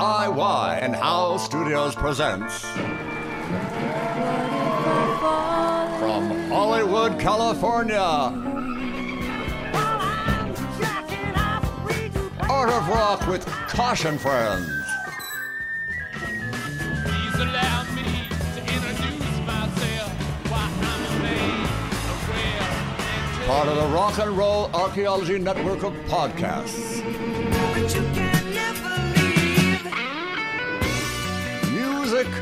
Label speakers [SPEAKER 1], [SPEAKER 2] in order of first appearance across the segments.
[SPEAKER 1] DIY and How Studios presents from Hollywood, California. Art of Rock with Kosh and Friends.
[SPEAKER 2] Please allow me to introduce myself. Why I'm a man of rare and
[SPEAKER 1] Part of the Rock and Roll Archaeology Network of podcasts. Music,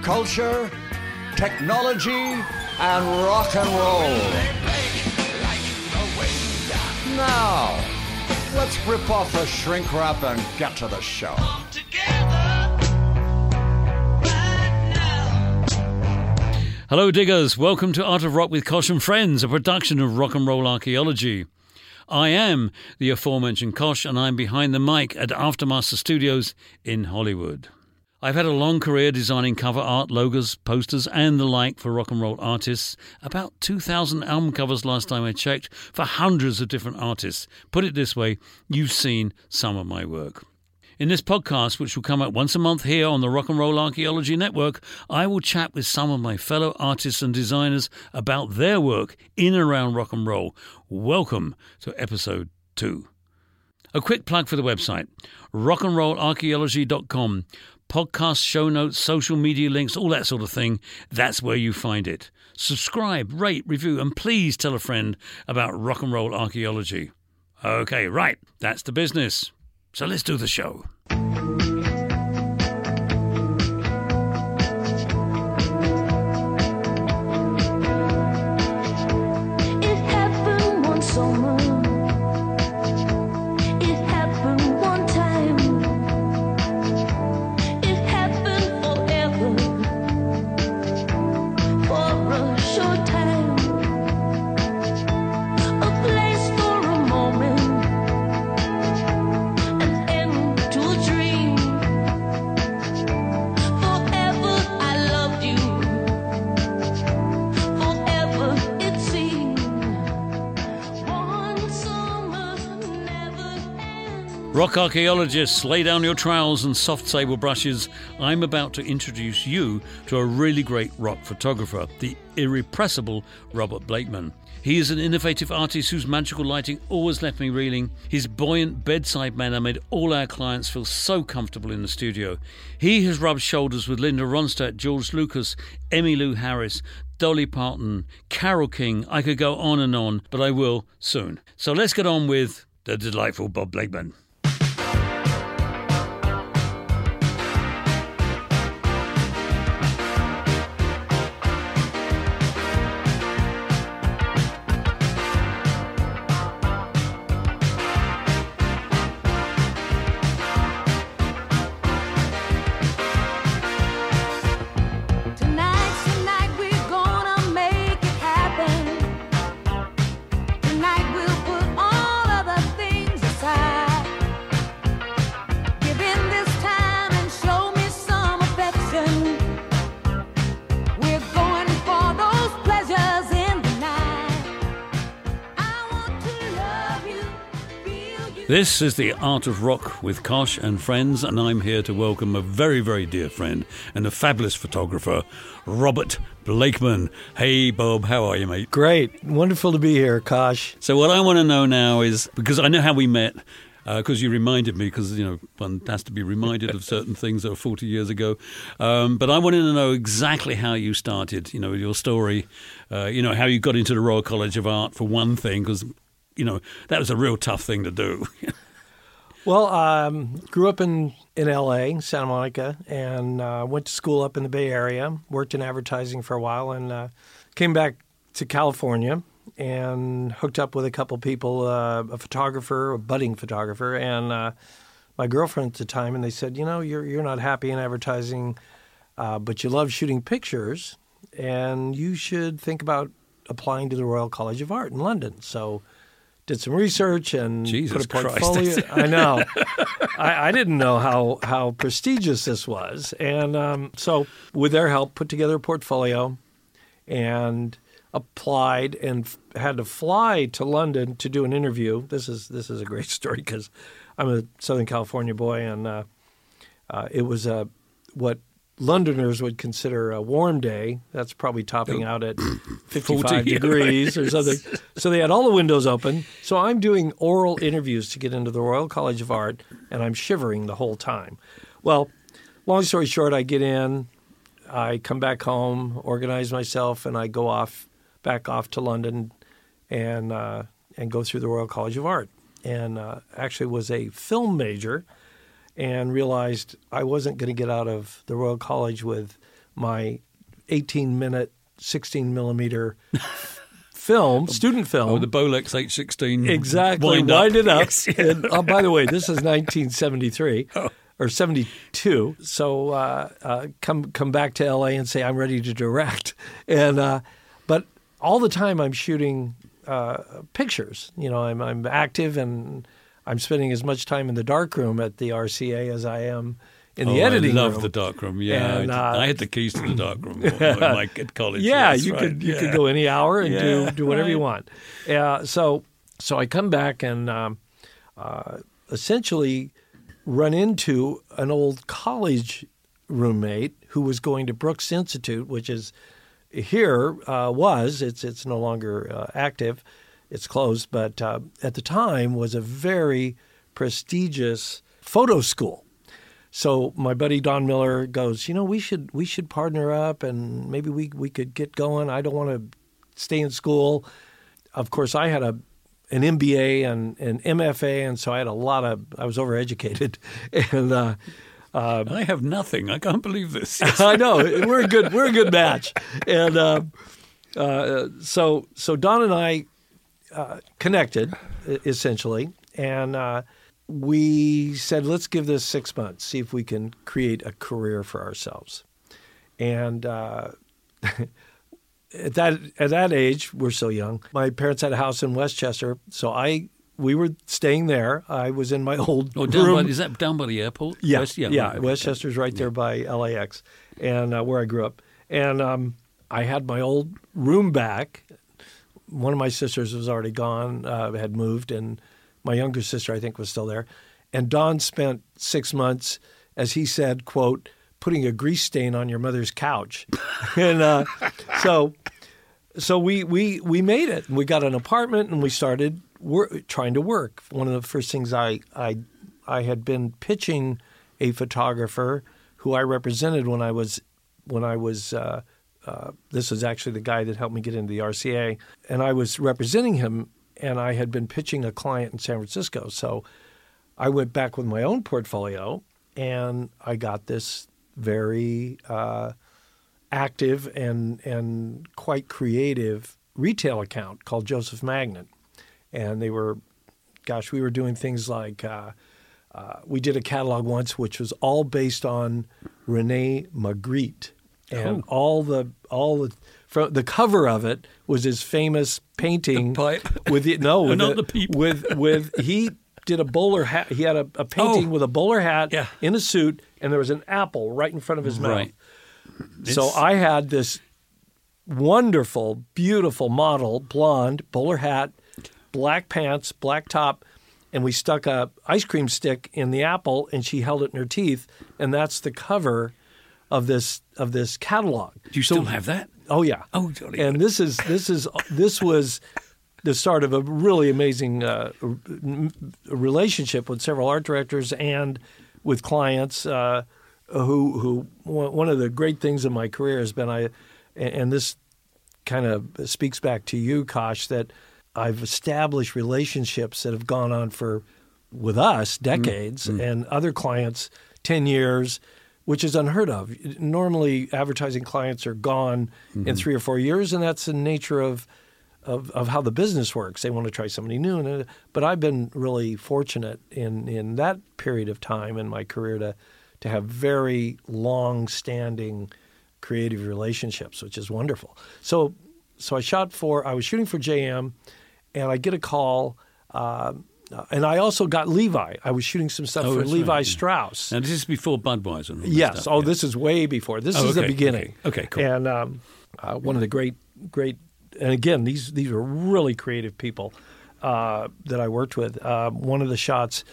[SPEAKER 1] culture, technology, and rock and roll. Now, let's rip off the shrink wrap and get to the show.
[SPEAKER 3] Hello, diggers. Welcome to Art of Rock with Kosh and Friends, a production of Rock and Roll Archaeology. I am the aforementioned Kosh, and I'm behind the mic at Aftermaster Studios in Hollywood. I've had a long career designing cover art, logos, posters, and the like for rock and roll artists. About 2,000 album covers last time I checked for hundreds of different artists. Put it this way, you've seen some of my work. In this podcast, which will come out once a month here on the Rock and Roll Archaeology Network, I will chat with some of my fellow artists and designers about their work in and around rock and roll. Welcome to episode two. A quick plug for the website rockandrollarchaeology.com. Podcast, show notes, social media links, all that sort of thing. That's where you find it. Subscribe, rate, review, and please tell a friend about rock and roll archaeology. Okay, right, that's the business. So let's do the show. Rock archaeologists, lay down your trowels and soft sable brushes. I'm about to introduce you to a really great rock photographer, the irrepressible Robert Blakeman. He is an innovative artist whose magical lighting always left me reeling. His buoyant bedside manner made all our clients feel so comfortable in the studio. He has rubbed shoulders with Linda Ronstadt, George Lucas, Emmylou Harris, Dolly Parton, Carole King. I could go on and on, but I will soon. So let's get on with the delightful Bob Blakeman. This is the Art of Rock with Kosh and friends, and I'm here to welcome a very, very dear friend and a fabulous photographer, Robert Blakeman. Hey, Bob, how are you, mate?
[SPEAKER 4] Great. Wonderful to be here, Kosh.
[SPEAKER 3] So, what I want to know now is because I know how we met. Because you reminded me, because you know one has to be reminded of certain things that were forty years ago. Um, but I wanted to know exactly how you started. You know your story. Uh, you know how you got into the Royal College of Art for one thing, because you know that was a real tough thing to do.
[SPEAKER 4] Well, um, grew up in, in L.A., Santa Monica, and uh, went to school up in the Bay Area. Worked in advertising for a while, and uh, came back to California and hooked up with a couple people, uh, a photographer, a budding photographer, and uh, my girlfriend at the time. And they said, you know, you're you're not happy in advertising, uh, but you love shooting pictures, and you should think about applying to the Royal College of Art in London. So did some research and
[SPEAKER 3] Jesus
[SPEAKER 4] put a
[SPEAKER 3] Christ.
[SPEAKER 4] portfolio. I know. I, I didn't know how how prestigious this was, and um, so with their help, put together a portfolio, and applied and f- had to fly to London to do an interview. This is this is a great story because I'm a Southern California boy, and uh, uh, it was a what Londoners would consider a warm day. That's probably topping out at 55 degrees or something. So they had all the windows open. So I'm doing oral interviews to get into the Royal College of Art, and I'm shivering the whole time. Well, long story short, I get in, I come back home, organize myself, and I go off back off to London and uh, and go through the Royal College of Art. And uh, actually was a film major and realized I wasn't going to get out of the Royal College with my 18 minute, 16 millimeter film, student film.
[SPEAKER 3] oh, the Bolex H16.
[SPEAKER 4] Exactly.
[SPEAKER 3] Wind,
[SPEAKER 4] Wind, it up.
[SPEAKER 3] Yes.
[SPEAKER 4] And, oh, by the way, this is 1973 or 72. So uh, uh, come come back to LA and say I'm ready to direct. And uh, but all the time I'm shooting uh, pictures. You know, I'm I'm active and I'm spending as much time in the darkroom at the RCA as I am in the
[SPEAKER 3] oh,
[SPEAKER 4] editing
[SPEAKER 3] I love
[SPEAKER 4] room.
[SPEAKER 3] the darkroom. Yeah,
[SPEAKER 4] And,
[SPEAKER 3] I,
[SPEAKER 4] uh,
[SPEAKER 3] I had the keys to the darkroom at my at college.
[SPEAKER 4] Yeah,
[SPEAKER 3] That's
[SPEAKER 4] you
[SPEAKER 3] right.
[SPEAKER 4] could you
[SPEAKER 3] yeah.
[SPEAKER 4] could go any hour and
[SPEAKER 3] Yeah,
[SPEAKER 4] do do whatever you want. Yeah, so so I come back and um, uh, essentially run into an old college roommate who was going to Brooks Institute, which is here uh, was it's it's no longer uh, active, it's closed, but uh, at the time was a very prestigious photo school. So my buddy Don Miller goes, you know, we should we should partner up and maybe we we could get going. I don't want to stay in school. Of course, I had a an MBA and an MFA, and so I had a lot of I was overeducated, and uh,
[SPEAKER 3] I have nothing. I can't believe this.
[SPEAKER 4] I know we're a good we're a good match, and uh, uh, so so Don and I uh, connected essentially, and uh, we said let's give this six months, see if we can create a career for ourselves, and. Uh, at that at that age, we're so young. My parents had a house in Westchester, so I we were staying there. I was in my old
[SPEAKER 3] Oh, down
[SPEAKER 4] room.
[SPEAKER 3] by, is that down by the airport?
[SPEAKER 4] Yeah,
[SPEAKER 3] West-
[SPEAKER 4] yeah,
[SPEAKER 3] right, okay.
[SPEAKER 4] Westchester's right there by LAX, and uh, where I grew up. And um, I had my old room back. One of my sisters was already gone, uh, had moved, and my younger sister, I think, was still there. And Don spent six months, as he said, "quote putting a grease stain on your mother's couch," and uh, so so we, we, we made it. We got an apartment and we started wor- trying to work. One of the first things I, I, I had been pitching a photographer who I represented when I was when I was uh, uh, this was actually the guy that helped me get into the RCA, and I was representing him, and I had been pitching a client in San Francisco. So I went back with my own portfolio, and I got this very uh, active and and quite creative retail account called Joseph Magnin, and they were, gosh, we were doing things like uh, uh, we did a catalog once which was all based on Rene Magritte, and all the all the fro- the cover of it was his famous painting
[SPEAKER 3] pipe?
[SPEAKER 4] with the, no with
[SPEAKER 3] the
[SPEAKER 4] with with he did a bowler hat. He had a, a painting
[SPEAKER 3] Oh.
[SPEAKER 4] with a bowler hat
[SPEAKER 3] Yeah.
[SPEAKER 4] in a suit, and there was an apple right in front of his mouth.
[SPEAKER 3] Right.
[SPEAKER 4] So I had this wonderful, beautiful model, blonde, bowler hat, black pants, black top, and we stuck a ice cream stick in the apple, and she held it in her teeth, and that's the cover of this of this catalog.
[SPEAKER 3] Do you still have that?
[SPEAKER 4] Oh yeah.
[SPEAKER 3] Oh, jolly
[SPEAKER 4] and this is this is this was the start of a really amazing uh, relationship with several art directors and with clients. Uh, who who one one of the great things in my career has been I, and this kind of speaks back to you, Kosh, that I've established relationships that have gone on for with us decades and other clients ten years, which is unheard of. Normally, advertising clients are gone in three or four years, and that's the nature of of, of how the business works. They want to try somebody new, and, uh, but I've been really fortunate in in that period of time in my career to to have very long standing creative relationships, which is wonderful. So so I shot for I was shooting for JM, and I get a call. Uh, and I also got Levi. I was shooting some stuff
[SPEAKER 3] Oh,
[SPEAKER 4] for Levi
[SPEAKER 3] right.
[SPEAKER 4] Strauss.
[SPEAKER 3] And this is before Budweiser. And
[SPEAKER 4] Yes.
[SPEAKER 3] stuff,
[SPEAKER 4] oh,
[SPEAKER 3] yeah.
[SPEAKER 4] this is way before. This
[SPEAKER 3] Oh,
[SPEAKER 4] is the beginning.
[SPEAKER 3] okay. Okay, cool.
[SPEAKER 4] And um, uh, one of the great, great, and again, these these are really creative people uh, that I worked with. Uh, one of the shots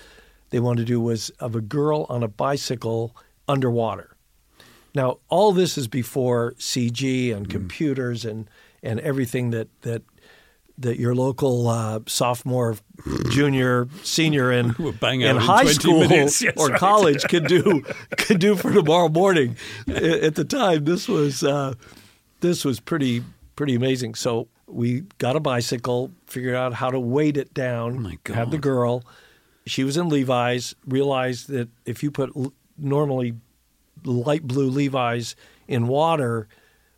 [SPEAKER 4] they wanted to do was of a girl on a bicycle underwater. Now, all this is before CG
[SPEAKER 3] Mm.
[SPEAKER 4] and computers and and everything that that that your local uh, sophomore, junior, senior, and
[SPEAKER 3] Will bang
[SPEAKER 4] in
[SPEAKER 3] in
[SPEAKER 4] high school
[SPEAKER 3] minutes. Yes,
[SPEAKER 4] or
[SPEAKER 3] right.
[SPEAKER 4] college could do could do for tomorrow morning. At the time, this was uh, this was pretty pretty amazing. So we got a bicycle, figured out how to weight it down.
[SPEAKER 3] Oh
[SPEAKER 4] Had the girl. She was in Levi's. Realized that if you put l- normally light blue Levi's in water,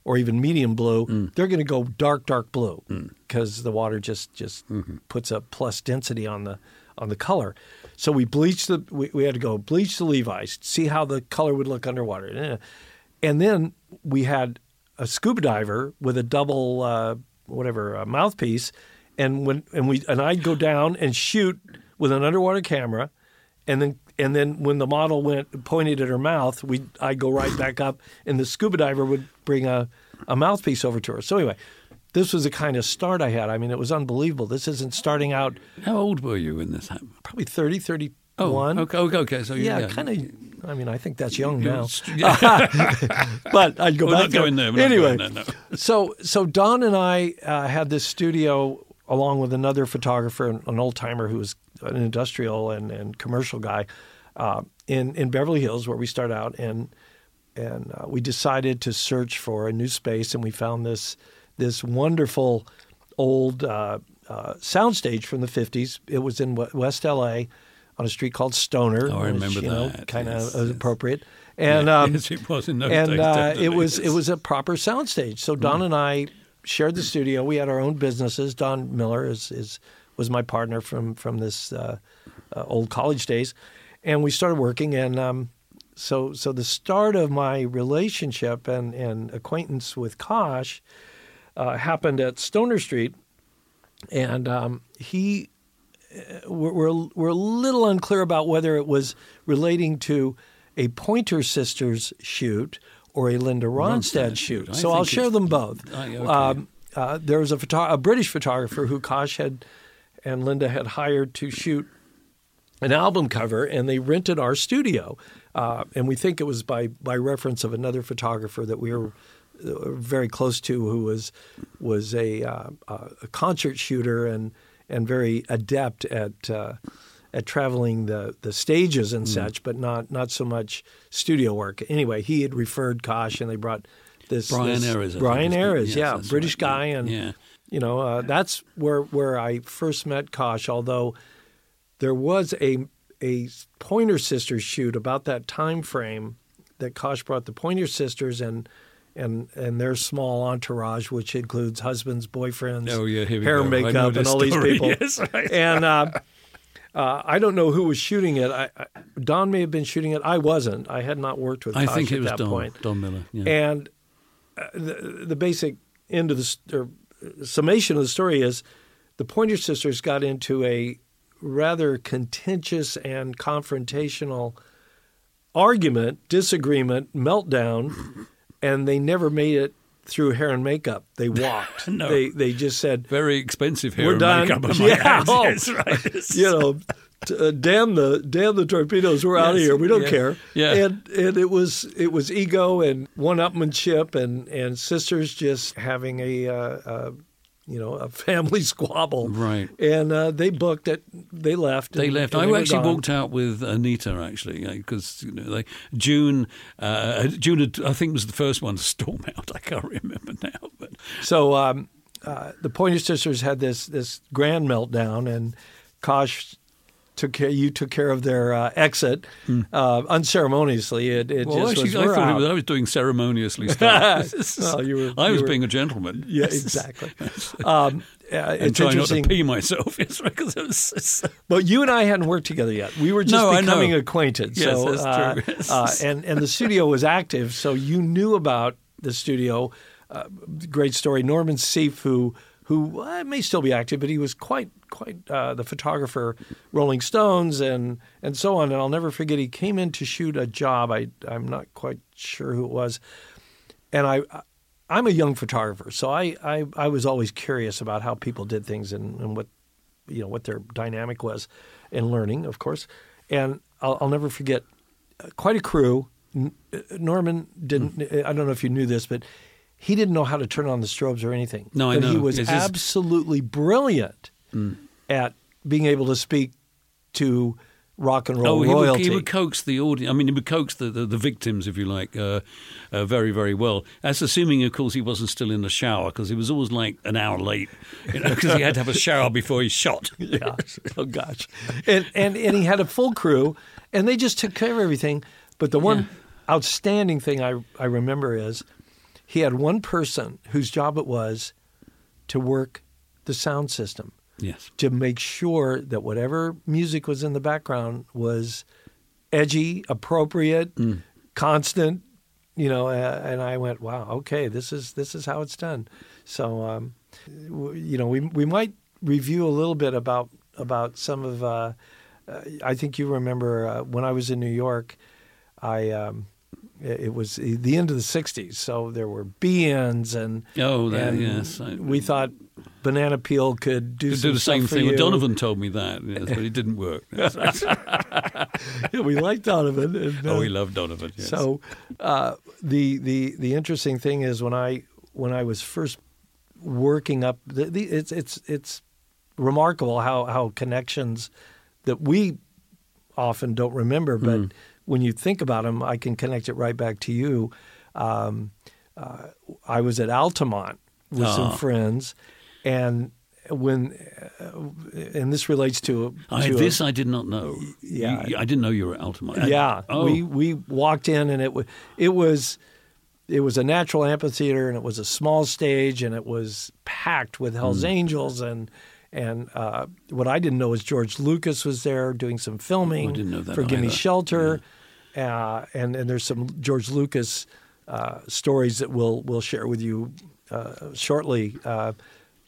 [SPEAKER 4] or even medium blue,
[SPEAKER 3] Mm.
[SPEAKER 4] they're going to go dark, dark blue because the water just just
[SPEAKER 3] Mm-hmm.
[SPEAKER 4] puts a plus density on the on the color. So we bleached the we, we had to go bleach the Levi's, see how the color would look underwater, Eh. and then we had a scuba diver with a double uh, whatever uh, mouthpiece, and when and we and I'd go down and shoot with an underwater camera, and then and then when the model went pointed at her mouth, we I'd go right back up, and the scuba diver would bring a a mouthpiece over to her. So anyway. This was the kind of start I had. I mean, it was unbelievable. This isn't starting out
[SPEAKER 3] How old were you when this happened?
[SPEAKER 4] probably 30, 31.
[SPEAKER 3] Oh, okay, okay, okay. So you-
[SPEAKER 4] Yeah, kind of. I mean, I think that's young now.
[SPEAKER 3] yeah.
[SPEAKER 4] But I'd go
[SPEAKER 3] We're
[SPEAKER 4] back
[SPEAKER 3] not
[SPEAKER 4] there.
[SPEAKER 3] going there. We're not
[SPEAKER 4] anyway,
[SPEAKER 3] going there, no.
[SPEAKER 4] so so Don and I uh, had this studio along with another photographer, an old timer who was an industrial and, and commercial guy uh, in in Beverly Hills, where we started out, and and uh, we decided to search for a new space, and we found this this wonderful old uh, uh, soundstage from the '50s. It was in West LA. On a street called Stoner,
[SPEAKER 3] Oh, I
[SPEAKER 4] which,
[SPEAKER 3] remember that.
[SPEAKER 4] kind of
[SPEAKER 3] Yes,
[SPEAKER 4] appropriate, and um,
[SPEAKER 3] yes, it was in those
[SPEAKER 4] and uh, it was it was a proper soundstage. So Don and I shared the studio. We had our own businesses. Don Miller is, is was my partner from from this uh, uh, old college days, and we started working. And um, so so the start of my relationship and and acquaintance with Kosh uh, happened at Stoner Street, and um, he uh, we're, we're we're a little unclear about whether it was relating to a Pointer Sisters shoot or a Linda Ronstadt
[SPEAKER 3] Ronstadt
[SPEAKER 4] shoot.
[SPEAKER 3] I
[SPEAKER 4] So I'll share them both.
[SPEAKER 3] Yeah, okay.
[SPEAKER 4] um, uh, there was a, photo- a British photographer who Kosh had and Linda had hired to shoot an album cover, and they rented our studio. Uh, and we think it was by by reference of another photographer that we were uh, very close to, who was was a, uh, a concert shooter and and very adept at. Uh, at traveling the, the stages and such, but not not so much studio work. Anyway, he had referred Kosh, and they brought this
[SPEAKER 3] Brian
[SPEAKER 4] this-
[SPEAKER 3] Aris,
[SPEAKER 4] Brian
[SPEAKER 3] Aris,
[SPEAKER 4] yeah, British
[SPEAKER 3] right,
[SPEAKER 4] guy, and
[SPEAKER 3] Yeah.
[SPEAKER 4] You know uh, that's where where I first met Kosh. Although there was a a Pointer Sisters shoot about that time frame that Kosh brought the Pointer Sisters and and and their small entourage, which includes husbands, boyfriends,
[SPEAKER 3] Oh, yeah,
[SPEAKER 4] hair. Makeup, and all these people.
[SPEAKER 3] Yes, right.
[SPEAKER 4] And uh, uh, I don't know who was shooting it. I, I, Don may have been shooting it. I wasn't. I had not worked with
[SPEAKER 3] I
[SPEAKER 4] Kosh
[SPEAKER 3] think it was Don,
[SPEAKER 4] point.
[SPEAKER 3] Don Miller. Yeah.
[SPEAKER 4] And uh, the, the basic end of the or summation of the story is the Pointer Sisters got into a rather contentious and confrontational argument, disagreement, meltdown, and they never made it through hair and makeup. They walked.
[SPEAKER 3] No.
[SPEAKER 4] They they just said,
[SPEAKER 3] Very expensive hair
[SPEAKER 4] "We're
[SPEAKER 3] and
[SPEAKER 4] done."
[SPEAKER 3] makeup
[SPEAKER 4] yeah, oh,
[SPEAKER 3] Yes, right.
[SPEAKER 4] you know, uh, damn the damn the torpedoes. We're out of here. We don't
[SPEAKER 3] yeah,
[SPEAKER 4] care.
[SPEAKER 3] yeah.
[SPEAKER 4] And and it was it was ego and one upmanship and and sisters just having a. Uh, uh, you know, a family squabble,
[SPEAKER 3] Right.
[SPEAKER 4] And uh, they booked it. They left.
[SPEAKER 3] They
[SPEAKER 4] and-
[SPEAKER 3] left.
[SPEAKER 4] and
[SPEAKER 3] I
[SPEAKER 4] were
[SPEAKER 3] actually walked out with Anita actually because you know, they, June. Uh, June, had, I think, was the first one to storm out. I can't remember now, but
[SPEAKER 4] So um, uh, the Pointer Sisters had this this grand meltdown, and Kosh took care, you took care of their uh, exit uh, unceremoniously. It, it
[SPEAKER 3] well,
[SPEAKER 4] just
[SPEAKER 3] actually,
[SPEAKER 4] was,
[SPEAKER 3] I thought it was, I was doing ceremoniously stuff.
[SPEAKER 4] Well, were-
[SPEAKER 3] I was
[SPEAKER 4] were-
[SPEAKER 3] being a gentleman.
[SPEAKER 4] yeah, exactly. Um, uh,
[SPEAKER 3] And
[SPEAKER 4] it's
[SPEAKER 3] trying not to pee myself. Yes, right, it was, it's-
[SPEAKER 4] but you and I hadn't worked together yet. We were just
[SPEAKER 3] No,
[SPEAKER 4] becoming acquainted.
[SPEAKER 3] Yes,
[SPEAKER 4] so,
[SPEAKER 3] that's
[SPEAKER 4] uh,
[SPEAKER 3] true. Yes.
[SPEAKER 4] uh, and and the studio was active, so you knew about the studio. Uh, great story. Norman Seeff, who who uh, may still be active, but he was quite quite uh, the photographer, Rolling Stones, and and so on. And I'll never forget. He came in to shoot a job. I I'm not quite sure who it was, and I. I'm a young photographer, so I, I, I was always curious about how people did things and, and what you know what their dynamic was in learning, of course. And I'll, I'll never forget uh, quite a crew. Uh, Norman didn't.
[SPEAKER 3] Hmm.
[SPEAKER 4] I don't know if you knew this, but he didn't know how to turn on the strobes or anything.
[SPEAKER 3] No, I
[SPEAKER 4] but He was
[SPEAKER 3] It's just-
[SPEAKER 4] absolutely brilliant at being able to speak to rock and roll
[SPEAKER 3] Oh, he would, he would coax the audience. I mean, he would coax the, the, the victims, if you like, uh, uh, very, very well. That's assuming, of course, he wasn't still in the shower because he was always like an hour late, you know, because he had to have a shower before he shot.
[SPEAKER 4] yeah. Oh gosh. And and and he had a full crew, and they just took care of everything. But the one outstanding thing I I remember is he had one person whose job it was to work the sound system
[SPEAKER 3] Yes.
[SPEAKER 4] to make sure that whatever music was in the background was edgy, appropriate,
[SPEAKER 3] Mm.
[SPEAKER 4] constant. You know, uh, and I went, "Wow, okay, this is this is how it's done." So, um, w- you know, we we might review a little bit about about some of. Uh, uh, I think you remember uh, when I was in New York, I. Um, it was the end of the '60s, so there were be-ins and
[SPEAKER 3] Oh, that-
[SPEAKER 4] and
[SPEAKER 3] yes,
[SPEAKER 4] we thought Banana Peel could do some
[SPEAKER 3] do the same thing. Well, Donovan told me that, yes, but it didn't work. Yes.
[SPEAKER 4] Yeah, we liked Donovan. And,
[SPEAKER 3] oh,
[SPEAKER 4] uh,
[SPEAKER 3] we loved Donovan. Yes.
[SPEAKER 4] So uh, the the the interesting thing is when I when I was first working up, the, the, it's it's it's remarkable how how connections that we often don't remember, but
[SPEAKER 3] Hmm.
[SPEAKER 4] When you think about them, I can connect it right back to you. Um, uh, I was at Altamont with some friends, and when uh, and this relates to, to a-
[SPEAKER 3] this I did not know.
[SPEAKER 4] yeah.
[SPEAKER 3] You- I didn't know you were at Altamont.
[SPEAKER 4] yeah,
[SPEAKER 3] Oh,
[SPEAKER 4] we we walked in and it was it was it was a natural amphitheater and it was a small stage and it was packed with Hell's
[SPEAKER 3] Hmm.
[SPEAKER 4] Angels and and uh, what I didn't know is George Lucas was there doing some filming
[SPEAKER 3] Oh, I didn't know that
[SPEAKER 4] for Gimme. Shelter, uh, and and there's some George Lucas uh, stories that we'll we'll share with you uh, shortly. Uh,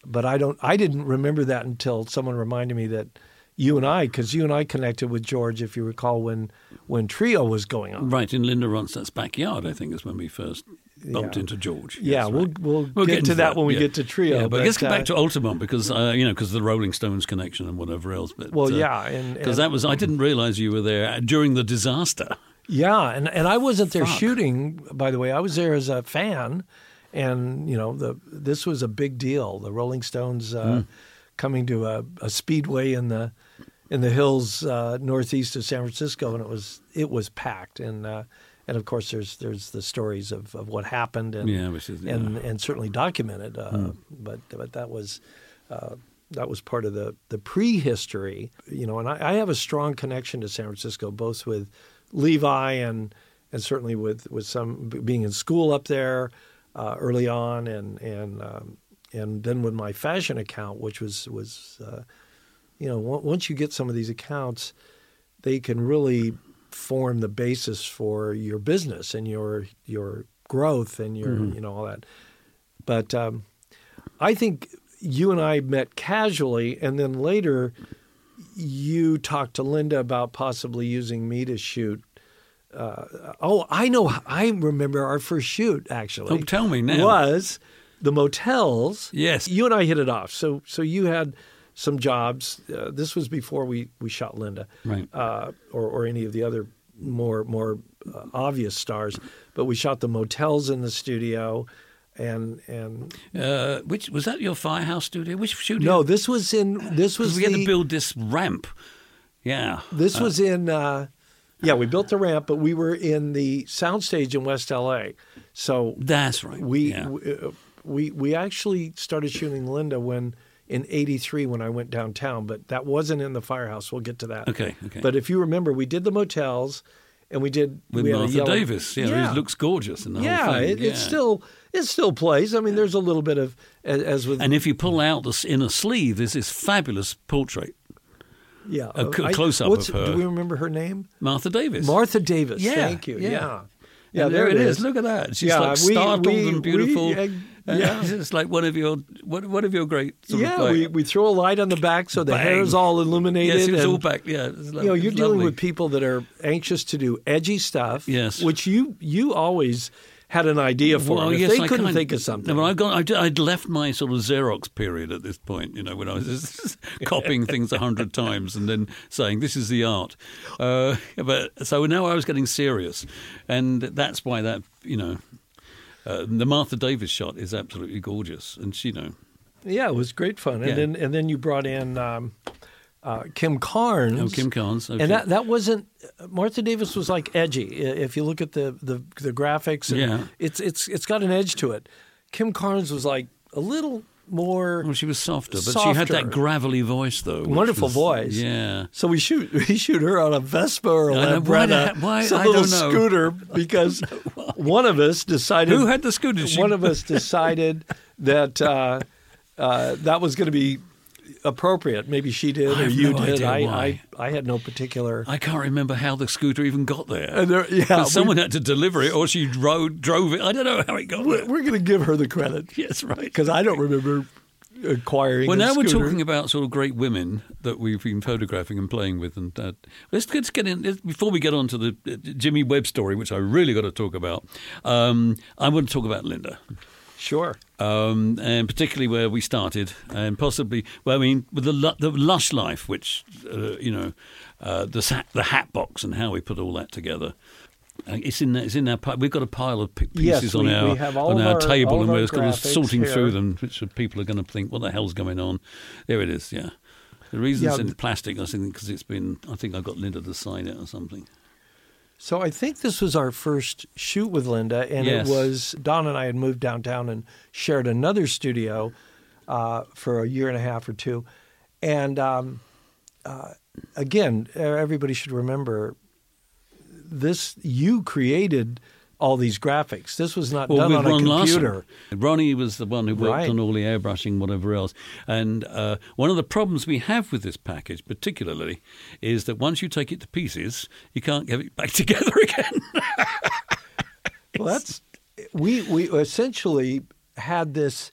[SPEAKER 4] but I don't. I didn't remember that until someone reminded me that you and I, because you and I connected with George, if you recall, when when Trio was going on.
[SPEAKER 3] right in Linda Ronstadt's backyard. I think is when we first bumped
[SPEAKER 4] Yeah.
[SPEAKER 3] into George.
[SPEAKER 4] Yeah,
[SPEAKER 3] Yes,
[SPEAKER 4] we'll
[SPEAKER 3] right.
[SPEAKER 4] we'll,
[SPEAKER 3] We'll
[SPEAKER 4] get,
[SPEAKER 3] into
[SPEAKER 4] to that, when we
[SPEAKER 3] yeah.
[SPEAKER 4] get to Trio.
[SPEAKER 3] Yeah, but, let's get
[SPEAKER 4] uh,
[SPEAKER 3] back to Altamont because uh, you know because the Rolling Stones connection and whatever else. But
[SPEAKER 4] Well, yeah,
[SPEAKER 3] because that was I didn't realize you were there during the disaster.
[SPEAKER 4] Yeah, and, and I wasn't there
[SPEAKER 3] Fuck.
[SPEAKER 4] shooting. By the way, I was there as a fan, and you know the this was a big deal. The Rolling Stones uh,
[SPEAKER 3] Hmm.
[SPEAKER 4] coming to a, a speedway in the in the hills uh, northeast of San Francisco, and it was it was packed. And uh, and of course, there's there's the stories of, of what happened, and
[SPEAKER 3] Yeah, is-
[SPEAKER 4] and
[SPEAKER 3] yeah. Hmm.
[SPEAKER 4] and certainly documented. Uh, But but that was. Uh, that was part of the, the prehistory, you know, and I, I have a strong connection to San Francisco, both with Levi and and certainly with, with some being in school up there uh, early on, and and um, and then with my fashion account, which was was uh, you know once you get some of these accounts, they can really form the basis for your business and your your growth and your you know all that. But um, I think you and I met casually, and then later you talked to Linda about possibly using me to shoot. Uh, oh, I know. I remember our first shoot actually.
[SPEAKER 3] Oh, tell me now.
[SPEAKER 4] Was the motels?
[SPEAKER 3] Yes.
[SPEAKER 4] You and I hit it off. So, so you had some jobs. Uh, this was before we we shot Linda,
[SPEAKER 3] Right.
[SPEAKER 4] Uh, or or any of the other more more uh, obvious stars. But we shot the motels in the studio, and and
[SPEAKER 3] Uh, which was that your firehouse studio? Which studio?
[SPEAKER 4] no, this was in this was
[SPEAKER 3] we had to build this ramp. Yeah.
[SPEAKER 4] This was in, uh, yeah, we built the ramp, but we were in the soundstage in West LA. So
[SPEAKER 3] That's right.
[SPEAKER 4] we
[SPEAKER 3] yeah.
[SPEAKER 4] we, uh, we we actually started shooting Linda when in '83 when I went downtown, but that wasn't in the firehouse. We'll get to that.
[SPEAKER 3] Okay, okay.
[SPEAKER 4] But if you remember, we did the motels, and we did
[SPEAKER 3] with
[SPEAKER 4] we
[SPEAKER 3] Martha
[SPEAKER 4] yellow-
[SPEAKER 3] Davis. Yeah, who looks gorgeous in the
[SPEAKER 4] yeah,
[SPEAKER 3] whole thing.
[SPEAKER 4] it, it still it still plays. I mean, there's a little bit of as, with
[SPEAKER 3] And if you pull out the inner sleeve, there's this fabulous portrait,
[SPEAKER 4] yeah
[SPEAKER 3] a c-
[SPEAKER 4] I-
[SPEAKER 3] close-up
[SPEAKER 4] what's-
[SPEAKER 3] of her.
[SPEAKER 4] Do we remember her name?
[SPEAKER 3] Martha Davis.
[SPEAKER 4] Martha Davis.
[SPEAKER 3] Yeah,
[SPEAKER 4] Thank you.
[SPEAKER 3] yeah.
[SPEAKER 4] Yeah. Yeah,
[SPEAKER 3] And there, it is. Look at that. She's
[SPEAKER 4] Yeah,
[SPEAKER 3] like startled
[SPEAKER 4] we-
[SPEAKER 3] and beautiful.
[SPEAKER 4] we- yeah.
[SPEAKER 3] it's like one of your one, one of your great. Sort
[SPEAKER 4] yeah,
[SPEAKER 3] of like,
[SPEAKER 4] we, we throw a light on the back so the
[SPEAKER 3] Bang.
[SPEAKER 4] hair is all illuminated.
[SPEAKER 3] yes, it was
[SPEAKER 4] and,
[SPEAKER 3] all back. Yeah, it's lo-
[SPEAKER 4] you know, you're dealing
[SPEAKER 3] lovely.
[SPEAKER 4] with people that are anxious to do edgy stuff.
[SPEAKER 3] Yes.
[SPEAKER 4] which you you always had an idea for.
[SPEAKER 3] Well. Yes,
[SPEAKER 4] they
[SPEAKER 3] I
[SPEAKER 4] couldn't
[SPEAKER 3] kind
[SPEAKER 4] think of something.
[SPEAKER 3] No, but I've got, I'd, I'd left my sort of Xerox period at this point, you know, when I was just copying things a hundred times and then saying, this is the art. Uh, but so now I was getting serious. And that's why that, you know, uh, the Martha Davis shot is absolutely gorgeous. And she, you know,
[SPEAKER 4] yeah, it was great fun. And
[SPEAKER 3] Yeah.
[SPEAKER 4] then and then you brought in um, uh, Kim Carnes.
[SPEAKER 3] oh, Kim Carnes. Okay.
[SPEAKER 4] And that that wasn't Martha Davis was like edgy. If you look at the the, the graphics, and
[SPEAKER 3] Yeah.
[SPEAKER 4] it's it's it's got an edge to it. Kim Carnes was like a little more.
[SPEAKER 3] well, she was softer, but she had that gravelly voice, though.
[SPEAKER 4] Wonderful
[SPEAKER 3] was-
[SPEAKER 4] voice.
[SPEAKER 3] Yeah.
[SPEAKER 4] So we shoot we shoot her on a Vespa or a.
[SPEAKER 3] Why
[SPEAKER 4] Lambretta,
[SPEAKER 3] the- why-
[SPEAKER 4] some
[SPEAKER 3] I
[SPEAKER 4] little scooter, because one of us decided
[SPEAKER 3] Who had the scooter? She-
[SPEAKER 4] one of us decided that uh, uh, that was going to be appropriate. Maybe she did or you
[SPEAKER 3] no
[SPEAKER 4] did. I. I I had no particular.
[SPEAKER 3] I can't remember how the scooter even got there.
[SPEAKER 4] And there- yeah, we-
[SPEAKER 3] someone had to deliver it, or she drove drove it. I don't know how it got
[SPEAKER 4] we're
[SPEAKER 3] there.
[SPEAKER 4] we're going to give her the credit
[SPEAKER 3] Yes, right.
[SPEAKER 4] because I don't remember acquiring.
[SPEAKER 3] Well, now we're talking about sort of great women that we've been photographing and playing with, and uh, let's, let's get in let's- before we get on to the uh, Jimmy Webb story, which I really got to talk about. Um, I want to talk about Linda.
[SPEAKER 4] Sure.
[SPEAKER 3] um, and particularly where we started, and possibly, well, I mean, with the the lush life, which uh, you know, uh, the the hat box and how we put all that together. It's in it's in our we've got a pile of p-
[SPEAKER 4] Yes,
[SPEAKER 3] pieces on our
[SPEAKER 4] we
[SPEAKER 3] on our,
[SPEAKER 4] our-
[SPEAKER 3] table, and we're kind of sorting through them, which people are going to think, what the hell's going on? There it is. Yeah, the reason
[SPEAKER 4] Yeah,
[SPEAKER 3] it's in plastic, I think, because it's been. I think I got Linda to sign it or something.
[SPEAKER 4] So I think this was our first shoot with Linda, and
[SPEAKER 3] Yes.
[SPEAKER 4] it was Don and I had moved downtown and shared another studio uh, for a year and a half or two, and um, uh, again, everybody should remember this. You created all these graphics. This was not
[SPEAKER 3] Well,
[SPEAKER 4] done on a computer.
[SPEAKER 3] Larson. Ronnie was the one who worked
[SPEAKER 4] Right.
[SPEAKER 3] on all the airbrushing, whatever else. And uh, one of the problems we have with this package, particularly, is that once you take it to pieces, you can't get it back together again.
[SPEAKER 4] Well, that's we we essentially had this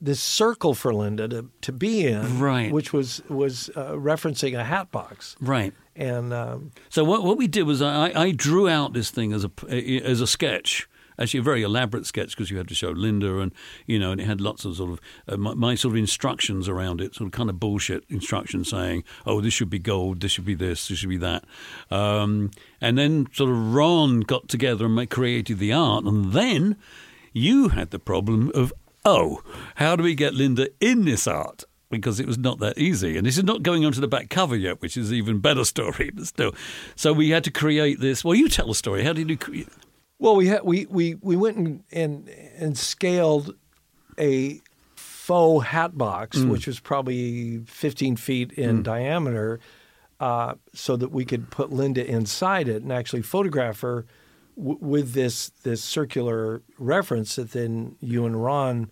[SPEAKER 4] this circle for Linda to, to be in,
[SPEAKER 3] Right.
[SPEAKER 4] Which was was uh, referencing a hat box,
[SPEAKER 3] right.
[SPEAKER 4] And um,
[SPEAKER 3] So what what we did was I, I drew out this thing as a as a sketch. Actually, a very elaborate sketch because you had to show Linda, and you know, and it had lots of sort of uh, my, my sort of instructions around it, sort of kind of bullshit instructions saying, "Oh, this should be gold, this should be this, this should be that," um, and then sort of Ron got together and created the art, and then you had the problem of, "Oh, how do we get Linda in this art?" Because it was not that easy. And this is not going onto the back cover yet, which is even better story, but still. So we had to create this. Well, you tell the story. How did you create?
[SPEAKER 4] well, we had we we we went and and, and scaled a faux hat box,
[SPEAKER 3] Mm.
[SPEAKER 4] which was probably 15 feet in diameter, uh, so that we could put Linda inside it and actually photograph her w- with this this circular reference that then you and Ron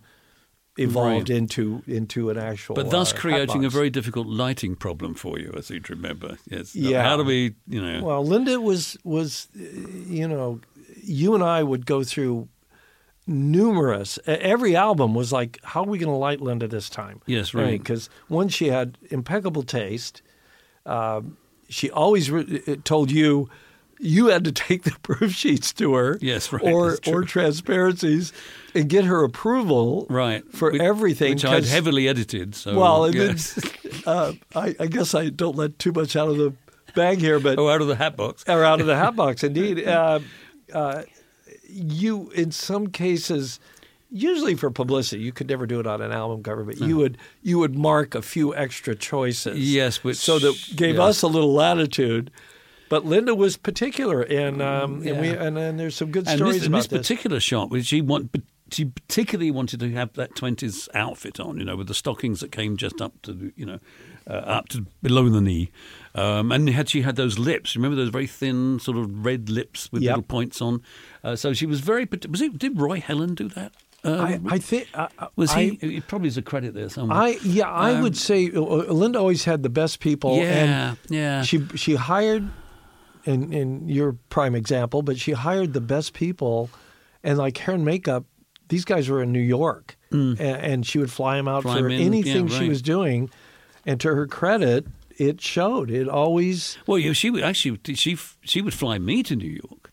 [SPEAKER 4] evolved
[SPEAKER 3] Right.
[SPEAKER 4] into into an actual.
[SPEAKER 3] But thus
[SPEAKER 4] uh,
[SPEAKER 3] creating a very difficult lighting problem for you, as you'd remember. Yes.
[SPEAKER 4] Yeah.
[SPEAKER 3] How do we, you know?
[SPEAKER 4] Well, Linda was was, uh, you know, you and I would go through numerous. Every album was like, how are we going to light Linda this time?
[SPEAKER 3] Yes, right.
[SPEAKER 4] Because one, she had impeccable taste. Um, she always re- told you, you had to take the proof sheets to her,
[SPEAKER 3] Yes, right,
[SPEAKER 4] or or transparencies, and get her approval,
[SPEAKER 3] Right.
[SPEAKER 4] for
[SPEAKER 3] Which-
[SPEAKER 4] everything.
[SPEAKER 3] Which I'd heavily edited. So,
[SPEAKER 4] well,
[SPEAKER 3] yes.
[SPEAKER 4] then, uh, I, I guess I don't let too much out of the bag here, but
[SPEAKER 3] oh, out of the hat box.
[SPEAKER 4] or out of the hat box. Indeed, uh, uh, you in some cases, usually for publicity, you could never do it on an album cover, but you would you would mark a few extra choices.
[SPEAKER 3] Yes, which-
[SPEAKER 4] so that gave
[SPEAKER 3] yeah.
[SPEAKER 4] us a little latitude. But Linda was particular, and um, and we and, and there's some good
[SPEAKER 3] And
[SPEAKER 4] stories
[SPEAKER 3] this,
[SPEAKER 4] about
[SPEAKER 3] this
[SPEAKER 4] this.
[SPEAKER 3] particular shot, which she want, she particularly wanted to have that twenties outfit on, you know, with the stockings that came just up to, you know, uh, up to below the knee, um, and had she had those lips? Remember those very thin, sort of red lips with
[SPEAKER 4] Yep.
[SPEAKER 3] little points on? Uh, so she was very. Was it? Did Roy Helland do that? Um,
[SPEAKER 4] I, I think uh,
[SPEAKER 3] was
[SPEAKER 4] I,
[SPEAKER 3] he? it probably is a credit there somewhere.
[SPEAKER 4] I yeah, I
[SPEAKER 3] Um,
[SPEAKER 4] would say uh, Linda always had the best people.
[SPEAKER 3] Yeah,
[SPEAKER 4] and
[SPEAKER 3] yeah.
[SPEAKER 4] She she hired, in in your prime example, but she hired the best people, and like hair and makeup. These guys were in New York, and, and she would fly them out
[SPEAKER 3] Mm. Fly
[SPEAKER 4] for
[SPEAKER 3] 'em in,
[SPEAKER 4] anything
[SPEAKER 3] yeah,
[SPEAKER 4] she was doing. And to her credit, it showed. It always
[SPEAKER 3] Well, yeah, she would actually she she would fly me to New York,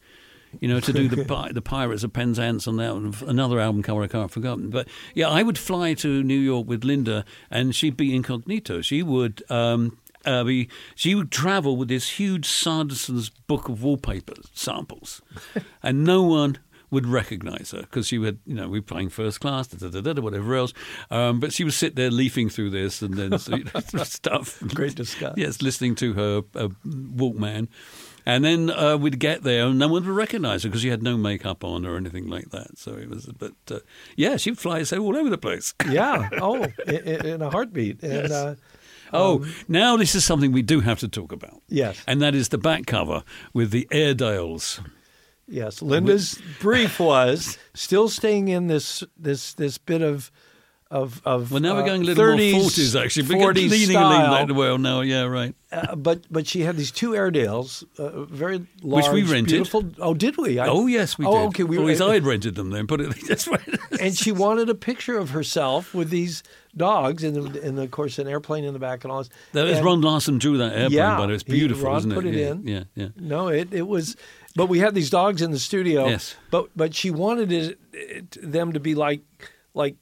[SPEAKER 3] you know, to do the the Pirates of Penzance on that another album cover I can't forgotten. But yeah, I would fly to New York with Linda, and she'd be incognito. She would. Um, uh, be, she would travel with this huge Sanderson's book of wallpaper samples, and no one would recognize her because she would, you know, we were playing first class, da, da, da, da, whatever else. Um, but she would sit there leafing through this and then so, you know, stuff.
[SPEAKER 4] Great discuss.
[SPEAKER 3] Yes, listening to her uh, Walkman. And then uh, we'd get there, and no one would recognise her because she had no makeup on or anything like that. So it was, but uh, yeah, she'd fly all over the place.
[SPEAKER 4] yeah oh in, in a heartbeat and uh,
[SPEAKER 3] Oh, now this is something we do have to talk about.
[SPEAKER 4] Yes.
[SPEAKER 3] and that is the back cover with the Airedales.
[SPEAKER 4] Yes, Linda's brief was still staying in this this this bit of of of
[SPEAKER 3] Well, now we're
[SPEAKER 4] uh,
[SPEAKER 3] going a little
[SPEAKER 4] 30s,
[SPEAKER 3] more forties actually. We're
[SPEAKER 4] 40s
[SPEAKER 3] leaning a little
[SPEAKER 4] style.
[SPEAKER 3] that well now. Yeah, right.
[SPEAKER 4] Uh, but but she had these two Airedales, uh, very large,
[SPEAKER 3] Which we rented.
[SPEAKER 4] beautiful. Oh, did we? I,
[SPEAKER 3] oh yes, we
[SPEAKER 4] oh,
[SPEAKER 3] did.
[SPEAKER 4] okay, we
[SPEAKER 3] Or at I'd rented them then. Put it that's right.
[SPEAKER 4] and she wanted a picture of herself with these dogs, and, and of course an airplane in the back and all this.
[SPEAKER 3] That
[SPEAKER 4] And-
[SPEAKER 3] Ron Larson drew that airplane,
[SPEAKER 4] Yeah,
[SPEAKER 3] but it's
[SPEAKER 4] he-
[SPEAKER 3] beautiful,
[SPEAKER 4] Ron
[SPEAKER 3] isn't it?
[SPEAKER 4] put it
[SPEAKER 3] yeah,
[SPEAKER 4] in.
[SPEAKER 3] Yeah, yeah.
[SPEAKER 4] No, it it was, but we had these dogs in the studio.
[SPEAKER 3] Yes.
[SPEAKER 4] But but she wanted it, it, them to be like like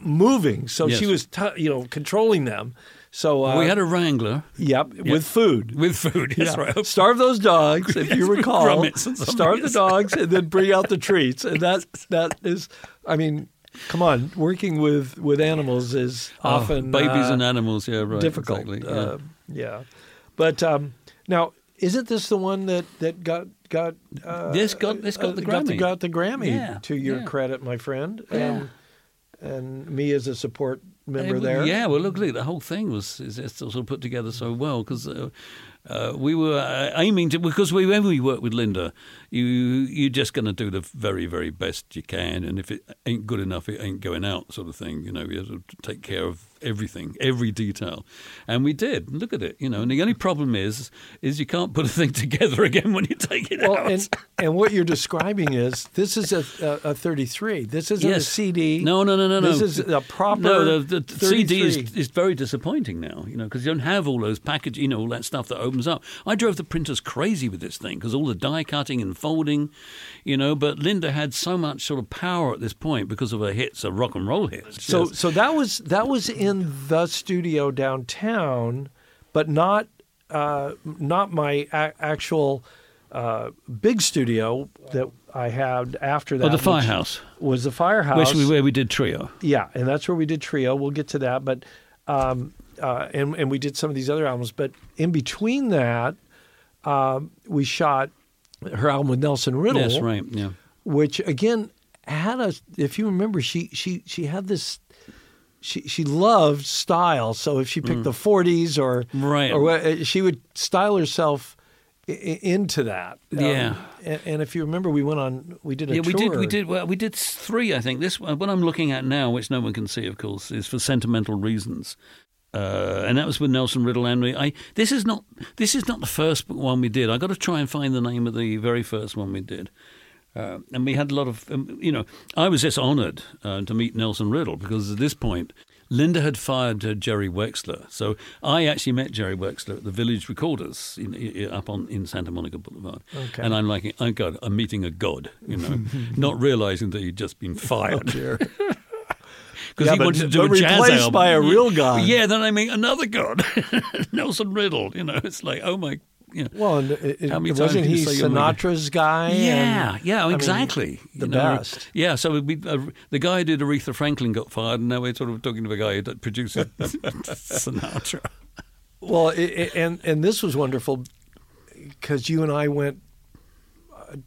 [SPEAKER 4] moving, so she was t- you know controlling them. So uh,
[SPEAKER 3] we had a Wrangler
[SPEAKER 4] yep, with food.
[SPEAKER 3] with food. Yes,
[SPEAKER 4] Yeah.
[SPEAKER 3] right.
[SPEAKER 4] Starve those dogs, if you recall.
[SPEAKER 3] grommets and something,
[SPEAKER 4] Starve the dogs, and then bring out the treats. And that that is, I mean, come on, working with with animals is
[SPEAKER 3] Oh,
[SPEAKER 4] often
[SPEAKER 3] babies
[SPEAKER 4] uh,
[SPEAKER 3] and animals. Yeah, right.
[SPEAKER 4] difficult.
[SPEAKER 3] Exactly. Yeah.
[SPEAKER 4] Uh, yeah, but um, now isn't this the one that that got got uh,
[SPEAKER 3] This got- this got the
[SPEAKER 4] got the,
[SPEAKER 3] Grammy.
[SPEAKER 4] got the Grammy
[SPEAKER 3] Yeah,
[SPEAKER 4] to your
[SPEAKER 3] yeah.
[SPEAKER 4] credit, my friend, and and me as a support member there.
[SPEAKER 3] Yeah, well, look, look, the whole thing was is it's sort of put together so well because uh, uh, we were uh, aiming to because we, when we work with Linda, you you're just going to do the very very best you can, and if it ain't good enough, it ain't going out, sort of thing. You know, you have to take care of everything, every detail, and we did. Look at it, you know. And the only problem is is you can't put a thing together again when you take it
[SPEAKER 4] Well,
[SPEAKER 3] out.
[SPEAKER 4] and and what you're describing is this is a a, a 33. This isn't a CD.
[SPEAKER 3] No, no, no, no, no.
[SPEAKER 4] This is a proper.
[SPEAKER 3] No, the, the CD is, is very disappointing now, you know, because you don't have all those package, you know, all that stuff that opens up. I drove the printers crazy with this thing because all the die cutting and folding, you know. But Linda had so much sort of power at this point because of her hits, her rock and roll hits.
[SPEAKER 4] So
[SPEAKER 3] Just-
[SPEAKER 4] so that was that was in the studio downtown, but not uh, not my a- actual uh, big studio that I had after that.
[SPEAKER 3] oh, the firehouse,
[SPEAKER 4] was the firehouse.
[SPEAKER 3] which we, where we did trio.
[SPEAKER 4] Yeah, and that's where we did trio. We'll get to that, but um, uh, and and we did some of these other albums. But in between that, um, we shot her album with Nelson Riddle.
[SPEAKER 3] Yes, right, yeah.
[SPEAKER 4] Which again had a. If you remember, she she she had this. She she loved style. So if she picked the '40s or
[SPEAKER 3] Mm. Right.
[SPEAKER 4] or she would style herself into that. Um,
[SPEAKER 3] Yeah.
[SPEAKER 4] and, and if you remember, we went on. We did a
[SPEAKER 3] Yeah, we did. We did. Well, we did three, I think. This what I'm looking at now, which no one can see, of course, is for sentimental reasons, uh, and that was with Nelson Riddle. And we, I, this is not. This is not the first one we did. I got to try and find the name of the very first one we did. Uh, and we had a lot of, um, you know, I was just honoured uh, to meet Nelson Riddle because at this point, Linda had fired uh, Jerry Wexler, so I actually met Jerry Wexler at the Village Recorders in, in, up on in Santa Monica Boulevard.
[SPEAKER 4] Okay.
[SPEAKER 3] And I'm like, oh God, I'm meeting a god, you know, not realizing that he'd just been fired. Because
[SPEAKER 4] Yeah,
[SPEAKER 3] he wanted to do a jazz
[SPEAKER 4] replaced
[SPEAKER 3] album.
[SPEAKER 4] by a real god.
[SPEAKER 3] Yeah, then I mean another god, Nelson Riddle. You know, it's like, oh my, you know.
[SPEAKER 4] Well, and it,
[SPEAKER 3] How many
[SPEAKER 4] wasn't he Sinatra's guy?
[SPEAKER 3] Yeah,
[SPEAKER 4] and-
[SPEAKER 3] yeah,
[SPEAKER 4] I mean,
[SPEAKER 3] exactly.
[SPEAKER 4] the
[SPEAKER 3] You know,
[SPEAKER 4] best.
[SPEAKER 3] Yeah, so we, uh, the guy who did Aretha Franklin got fired, and now we're sort of talking to a guy who produces Sinatra.
[SPEAKER 4] Well, it, it- and and this was wonderful because you and I went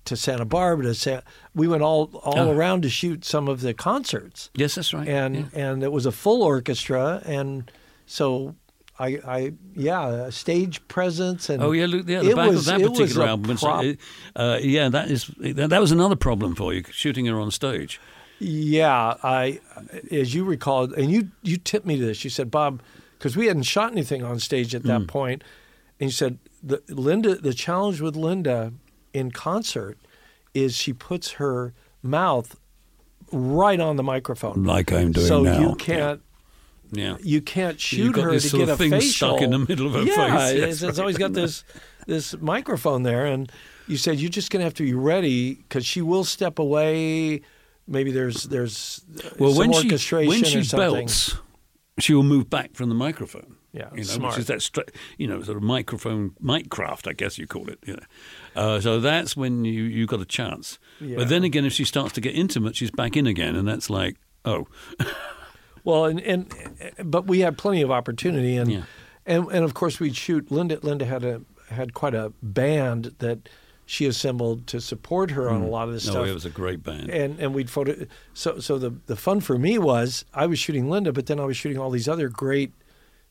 [SPEAKER 4] to Santa Barbara. To San, we went all all
[SPEAKER 3] Oh.
[SPEAKER 4] around to shoot some of the concerts,
[SPEAKER 3] Yes, that's right.
[SPEAKER 4] and
[SPEAKER 3] yeah.
[SPEAKER 4] and it was a full orchestra, and so. I, I yeah, stage presence and
[SPEAKER 3] Oh yeah, look, yeah, the back
[SPEAKER 4] was-
[SPEAKER 3] of that particular album.
[SPEAKER 4] prop-
[SPEAKER 3] uh, yeah, that is that, was another problem for you shooting her on stage.
[SPEAKER 4] Yeah, I, as you recall, and you you tipped me to this. You said, Bob, because we hadn't shot anything on stage at
[SPEAKER 3] Mm.
[SPEAKER 4] that point, and you said the Linda. The challenge with Linda in concert is she puts her mouth right on the microphone,
[SPEAKER 3] Like I'm doing
[SPEAKER 4] so
[SPEAKER 3] now.
[SPEAKER 4] you can't.
[SPEAKER 3] Yeah,
[SPEAKER 4] You can't shoot her to get a
[SPEAKER 3] thing
[SPEAKER 4] facial
[SPEAKER 3] stuck in the middle of her
[SPEAKER 4] yeah,
[SPEAKER 3] face. Yes,
[SPEAKER 4] it's, it's always got this this microphone there, and you said you're just going to have to be ready because she will step away. Maybe there's there's
[SPEAKER 3] well,
[SPEAKER 4] some
[SPEAKER 3] when she
[SPEAKER 4] orchestration
[SPEAKER 3] when she belts, she will move back from the microphone.
[SPEAKER 4] Yeah,
[SPEAKER 3] you know,
[SPEAKER 4] smart.
[SPEAKER 3] which is that stra- you know sort of microphone miccraft, I guess you call it. You know. Uh, so that's when you you got a chance.
[SPEAKER 4] Yeah.
[SPEAKER 3] But then again, if she starts to get intimate, she's back in again, and that's like, oh,
[SPEAKER 4] Well, and, and but we had plenty of opportunity, and
[SPEAKER 3] Yeah.
[SPEAKER 4] and and of course we'd shoot. Linda Linda had a had quite a band that she assembled to support her on a lot of this
[SPEAKER 3] no,
[SPEAKER 4] stuff.
[SPEAKER 3] it was a great band.
[SPEAKER 4] and and we'd photo. So so the the fun for me was I was shooting Linda, but then I was shooting all these other great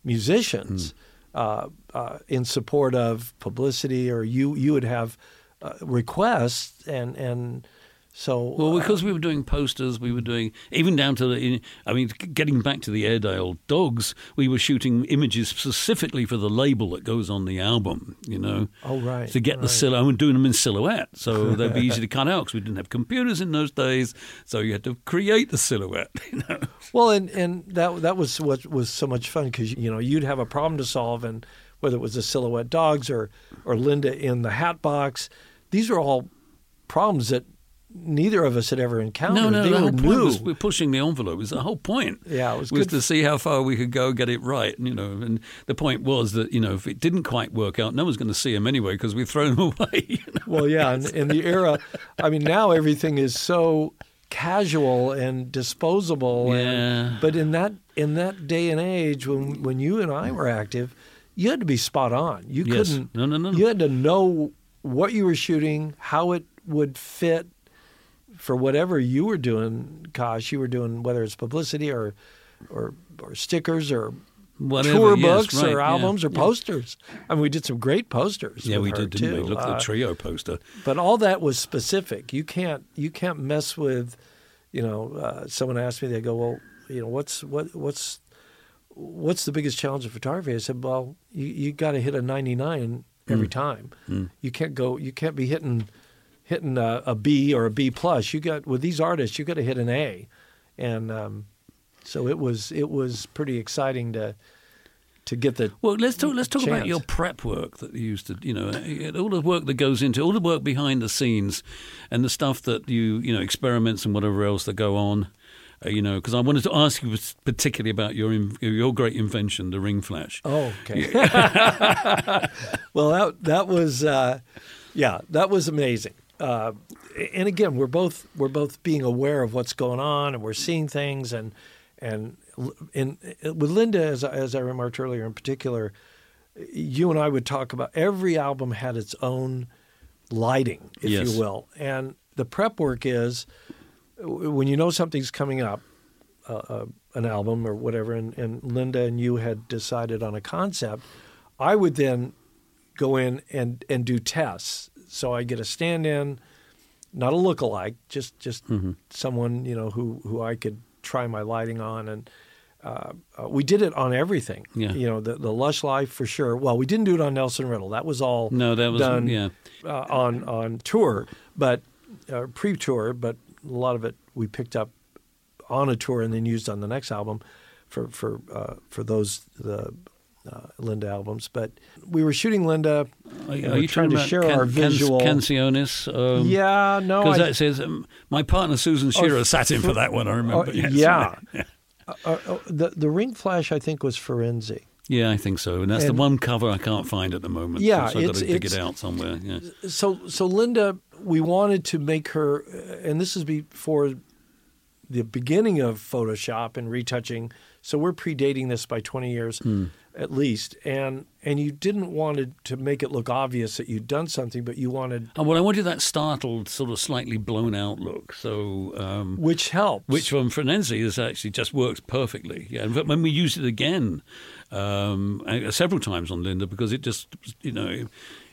[SPEAKER 4] musicians uh, uh, in support of publicity, or you you would have uh, requests, and and so
[SPEAKER 3] Well,
[SPEAKER 4] uh,
[SPEAKER 3] because we were doing posters, we were doing even down to the. I mean, getting back to the Airedale dogs, we were shooting images specifically for the label that goes on the album. You know,
[SPEAKER 4] Oh, right,
[SPEAKER 3] to get the
[SPEAKER 4] right.
[SPEAKER 3] silhouette and doing them in silhouette, so they'd be easy to cut out because we didn't have computers in those days. So you had to create the silhouette. You know,
[SPEAKER 4] Well, and, and that that was what was so much fun because you know you'd have a problem to solve, and whether it was the silhouette dogs or or Linda in the hat box, these are all problems that neither of us had ever encountered.
[SPEAKER 3] no, no,
[SPEAKER 4] they
[SPEAKER 3] the
[SPEAKER 4] were
[SPEAKER 3] whole point was we're pushing the envelope. It Was the whole point?
[SPEAKER 4] Yeah, it was
[SPEAKER 3] was to see how far we could go, get it right. You know, and the point was that you know if it didn't quite work out, no one's going to see them anyway because we've thrown them away. You know?
[SPEAKER 4] well, yeah, in, in the era, I mean, now everything is so casual and disposable. and-
[SPEAKER 3] Yeah.
[SPEAKER 4] but in that in that day and age, when when you and I were active, you had to be spot on. You
[SPEAKER 3] Yes.
[SPEAKER 4] couldn't.
[SPEAKER 3] No, no, no.
[SPEAKER 4] You had to know what you were shooting, how it would fit for whatever you were doing. Kosh, you were doing whether it's publicity or or or stickers or.
[SPEAKER 3] Whatever,
[SPEAKER 4] tour
[SPEAKER 3] yes,
[SPEAKER 4] books
[SPEAKER 3] right,
[SPEAKER 4] or
[SPEAKER 3] yeah,
[SPEAKER 4] albums or
[SPEAKER 3] yeah.
[SPEAKER 4] posters. I mean, we did some great posters.
[SPEAKER 3] Yeah, we did, didn't
[SPEAKER 4] too.
[SPEAKER 3] we? Look at
[SPEAKER 4] Uh,
[SPEAKER 3] the trio poster.
[SPEAKER 4] but all that was specific. You can't you can't mess with, you know. Uh, someone asked me, they go, well, you know, what's what what's what's the biggest challenge of photography? I said, well, you you got to hit a ninety nine every
[SPEAKER 3] Mm.
[SPEAKER 4] time. You can't go. You can't be hitting hitting a, a B or a B plus. You got with these artists, you got to hit an A, and um, so it was it was pretty exciting to to get the
[SPEAKER 3] Well, let's talk. Let's talk about your prep work that you used to, you know, all the work that goes into all the work behind the scenes, and the stuff that you, you know, experiments and whatever else that go on. Uh, you know, because I wanted to ask you particularly about your in- your great invention, the ring flash.
[SPEAKER 4] Oh, okay. well, that that was, uh, yeah, that was amazing. Uh, and again, we're both we're both being aware of what's going on, and we're seeing things, and and in, with Linda, as I, as I remarked earlier, in particular, you and I would talk about every album had its own lighting, if
[SPEAKER 3] Yes.
[SPEAKER 4] you will, and the prep work is when you know something's coming up, uh, uh, an album or whatever, and, and Linda and you had decided on a concept, I would then go in and, and do tests. So I get a stand-in, not a look-alike, just just someone you know who who I could try my lighting on, and uh, uh, we did it on everything.
[SPEAKER 3] Yeah.
[SPEAKER 4] You know, the the Lush Life for sure. Well, we didn't do it on Nelson Riddle. That was all
[SPEAKER 3] No, that was
[SPEAKER 4] done
[SPEAKER 3] yeah.
[SPEAKER 4] uh, on on tour, but uh, pre-tour. But a lot of it we picked up on a tour and then used on the next album. for for uh, for those the uh, Linda albums. But we were shooting Linda.
[SPEAKER 3] Are,
[SPEAKER 4] and
[SPEAKER 3] are you
[SPEAKER 4] trying to share
[SPEAKER 3] Can-
[SPEAKER 4] our visual?
[SPEAKER 3] Canciones? Um,
[SPEAKER 4] yeah, no,
[SPEAKER 3] Because that says um, my partner Susan Shearer sat in for that one. I remember.
[SPEAKER 4] Oh,
[SPEAKER 3] yes.
[SPEAKER 4] yeah. uh, uh, the the ring flash I think was Frenesí.
[SPEAKER 3] yeah, I think so. And that's
[SPEAKER 4] And-
[SPEAKER 3] the one cover I can't find at the moment.
[SPEAKER 4] Yeah,
[SPEAKER 3] so I've got to dig it out somewhere. Yeah.
[SPEAKER 4] So so Linda, we wanted to make her, uh, and this is before the beginning of Photoshop and retouching. So we're predating this by 20 years
[SPEAKER 3] Hmm.
[SPEAKER 4] At least, and and you didn't want to, to make it look obvious that you'd done something, but you wanted
[SPEAKER 3] Oh, well, I wanted that startled, sort of slightly blown out look. So, um,
[SPEAKER 4] which helps.
[SPEAKER 3] which from Frenesí is actually just works perfectly. Yeah, and when we used it again um, several times on Linda, because it just, you know,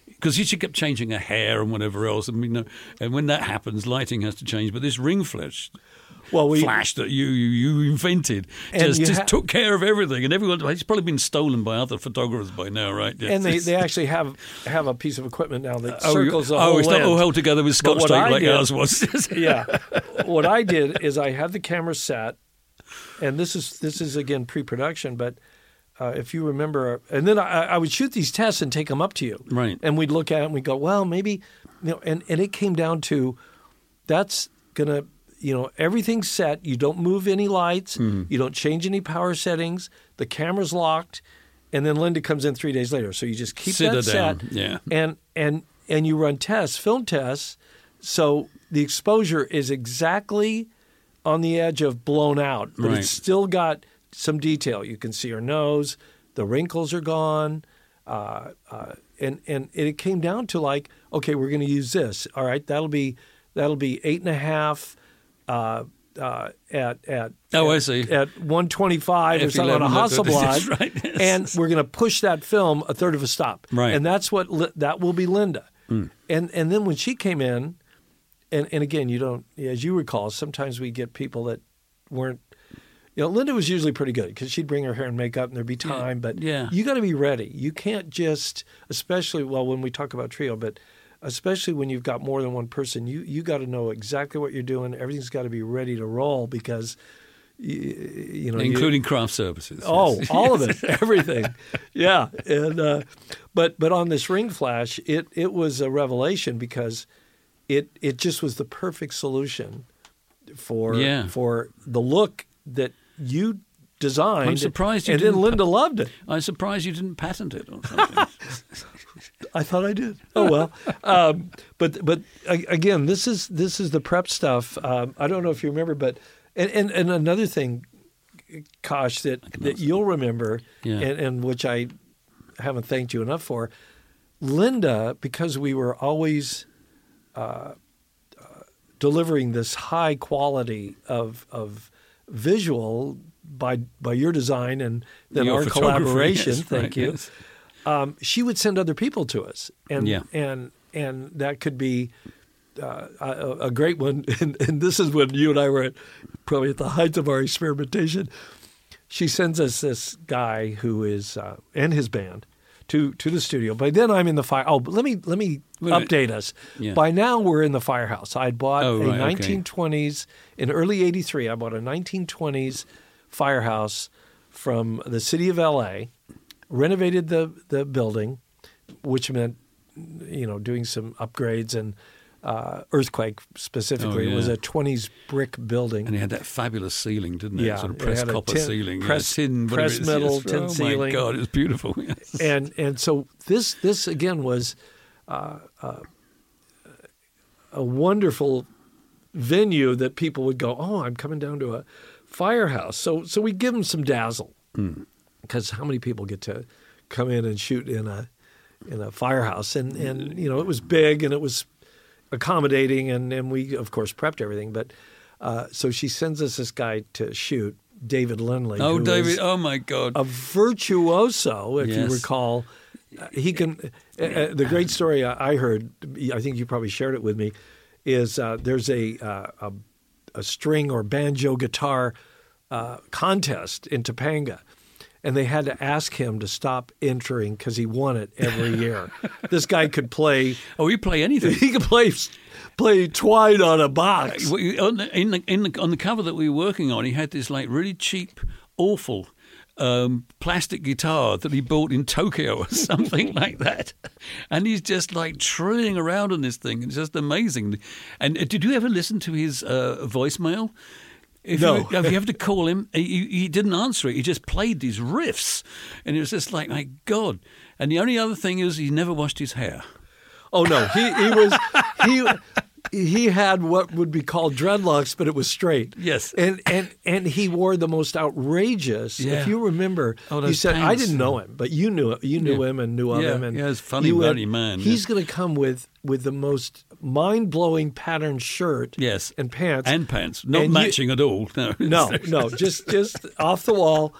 [SPEAKER 3] because she kept changing her hair and whatever else, and you know, and when that happens, lighting has to change. But this ring flash,
[SPEAKER 4] well, we
[SPEAKER 3] flash that you you, you invented just,
[SPEAKER 4] you
[SPEAKER 3] just
[SPEAKER 4] ha-
[SPEAKER 3] took care of everything, and everyone it's probably been stolen by other photographers by now, right? Yeah.
[SPEAKER 4] and they, they actually have have a piece of equipment now that
[SPEAKER 3] Oh,
[SPEAKER 4] circles the
[SPEAKER 3] oh,
[SPEAKER 4] whole
[SPEAKER 3] it's not all held together with scotch tape like
[SPEAKER 4] did-
[SPEAKER 3] ours was.
[SPEAKER 4] yeah. What I did is I had the camera set, and this is this is again pre-production, but uh, if you remember, and then I, I would shoot these tests and take them up to you,
[SPEAKER 3] Right.
[SPEAKER 4] And we'd look at it and we go, well, maybe, you know, and and it came down to that's gonna. You know, everything's set. You don't move any lights.
[SPEAKER 3] Mm-hmm.
[SPEAKER 4] You don't change any power settings. The camera's locked, and then Linda comes in three days later. So you just keep
[SPEAKER 3] Sit
[SPEAKER 4] that set,
[SPEAKER 3] yeah.
[SPEAKER 4] and and and you run tests, film tests. So the exposure is exactly on the edge of blown out, but
[SPEAKER 3] Right.
[SPEAKER 4] it's still got some detail. You can see her nose, the wrinkles are gone, uh, uh, and and it came down to like, okay, we're going to use this. All right, that'll be that'll be eight and a half. Uh, uh, at at
[SPEAKER 3] Oh,
[SPEAKER 4] at,
[SPEAKER 3] I see.
[SPEAKER 4] at 125 or
[SPEAKER 3] F11,
[SPEAKER 4] something on a Hasselblad,
[SPEAKER 3] right, yes.
[SPEAKER 4] and we're going to push that film a third of a stop,
[SPEAKER 3] Right.
[SPEAKER 4] And that's what li- that will be Linda, and and then when she came in, and and again, you don't, as you recall, sometimes we get people that weren't. You know, Linda was usually pretty good because she'd bring her hair and makeup, and there'd be time. But
[SPEAKER 3] yeah.
[SPEAKER 4] you got to be ready. You can't just, especially well when we talk about trio, but especially when you've got more than one person, you you got to know exactly what you're doing. Everything's got to be ready to roll because, you, you know, you-
[SPEAKER 3] including craft services.
[SPEAKER 4] Oh,
[SPEAKER 3] yes.
[SPEAKER 4] all of it, everything. Yeah, and uh, but but on this ring flash, it it was a revelation because it it just was the perfect solution for
[SPEAKER 3] Yeah.
[SPEAKER 4] for the look that you designed.
[SPEAKER 3] I'm surprised you
[SPEAKER 4] and
[SPEAKER 3] didn't
[SPEAKER 4] Linda loved it.
[SPEAKER 3] I'm surprised you didn't patent it or something.
[SPEAKER 4] I thought I did. Oh well, um, but but again, this is this is the prep stuff. Um, I don't know if you remember, but and and, and another thing, Kosh, that that you'll remember,
[SPEAKER 3] Yeah.
[SPEAKER 4] and, and which I haven't thanked you enough for, Linda, because we were always. Uh, uh, delivering this high quality of of visual by by your design and then
[SPEAKER 3] Your
[SPEAKER 4] our collaboration.
[SPEAKER 3] yes,
[SPEAKER 4] thank
[SPEAKER 3] right,
[SPEAKER 4] you
[SPEAKER 3] yes.
[SPEAKER 4] Um, she would send other people to us, and
[SPEAKER 3] Yeah.
[SPEAKER 4] and and that could be uh, a, a great one. And, and this is when you and I were at, probably at the height of our experimentation. She sends us this guy who is uh, and his band to to the studio. By then I'm in the fire. Oh, but let me let me
[SPEAKER 3] Wait
[SPEAKER 4] update us.
[SPEAKER 3] Yeah.
[SPEAKER 4] By now we're in the firehouse. I bought
[SPEAKER 3] Oh,
[SPEAKER 4] a
[SPEAKER 3] right, okay.
[SPEAKER 4] 1920s in early '83. I bought a 1920s firehouse from the city of LA renovated the the building, which meant you know doing some upgrades and uh, earthquake specifically.
[SPEAKER 3] Oh,
[SPEAKER 4] It was a 20s brick building.
[SPEAKER 3] And it had that fabulous ceiling, didn't it?
[SPEAKER 4] Yeah,
[SPEAKER 3] sort of
[SPEAKER 4] it
[SPEAKER 3] pressed copper
[SPEAKER 4] tin-
[SPEAKER 3] ceiling,
[SPEAKER 4] press-
[SPEAKER 3] yeah, tin,
[SPEAKER 4] press metal, tin
[SPEAKER 3] oh
[SPEAKER 4] ceiling.
[SPEAKER 3] my God, it's beautiful. Yes.
[SPEAKER 4] and and so this this again was uh, uh, a wonderful venue that people would go, oh, I'm coming down to a firehouse. So so we give them some dazzle because how many people get to come in and shoot in a in a firehouse and and you know it was big and it was accommodating and and we of course prepped everything but uh, so she sends us this guy to shoot David Lindley
[SPEAKER 3] oh, David! Oh my God!
[SPEAKER 4] a virtuoso, if you recall. Uh, He can. Uh, uh, the great story I I heard, I think you probably shared it with me, is uh, there's a, uh, a a string or banjo guitar uh, contest in Topanga, and they had to ask him to stop entering because he won it every year. this guy could play.
[SPEAKER 3] oh, you play anything.
[SPEAKER 4] He could play play twine on a box.
[SPEAKER 3] Well, on the, in the, in the, on the cover that we were working on, he had this like really cheap awful um, plastic guitar that he bought in Tokyo or something like that. And he's just like trilling around on this thing. It's just amazing. And uh, did you ever listen to his uh, voicemail? If
[SPEAKER 4] No.
[SPEAKER 3] You, if you have to call him, he, he didn't answer it. He just played these riffs. And it was just like, my God. And the only other thing is he never washed his hair.
[SPEAKER 4] Oh no, he he was he he had what would be called dreadlocks, but it was straight.
[SPEAKER 3] Yes.
[SPEAKER 4] and and and he wore the most outrageous.
[SPEAKER 3] Yeah.
[SPEAKER 4] If you remember,
[SPEAKER 3] Oh,
[SPEAKER 4] you said I didn't know him, but you knew you knew
[SPEAKER 3] Yeah.
[SPEAKER 4] him and knew of
[SPEAKER 3] Yeah,
[SPEAKER 4] him. And
[SPEAKER 3] yeah, he's funny,
[SPEAKER 4] you
[SPEAKER 3] funny man,
[SPEAKER 4] He's going to come with with the most mind blowing patterned shirt.
[SPEAKER 3] Yes.
[SPEAKER 4] and pants
[SPEAKER 3] And pants. Not
[SPEAKER 4] And you-
[SPEAKER 3] matching at all. No.
[SPEAKER 4] no, no, just just off the wall.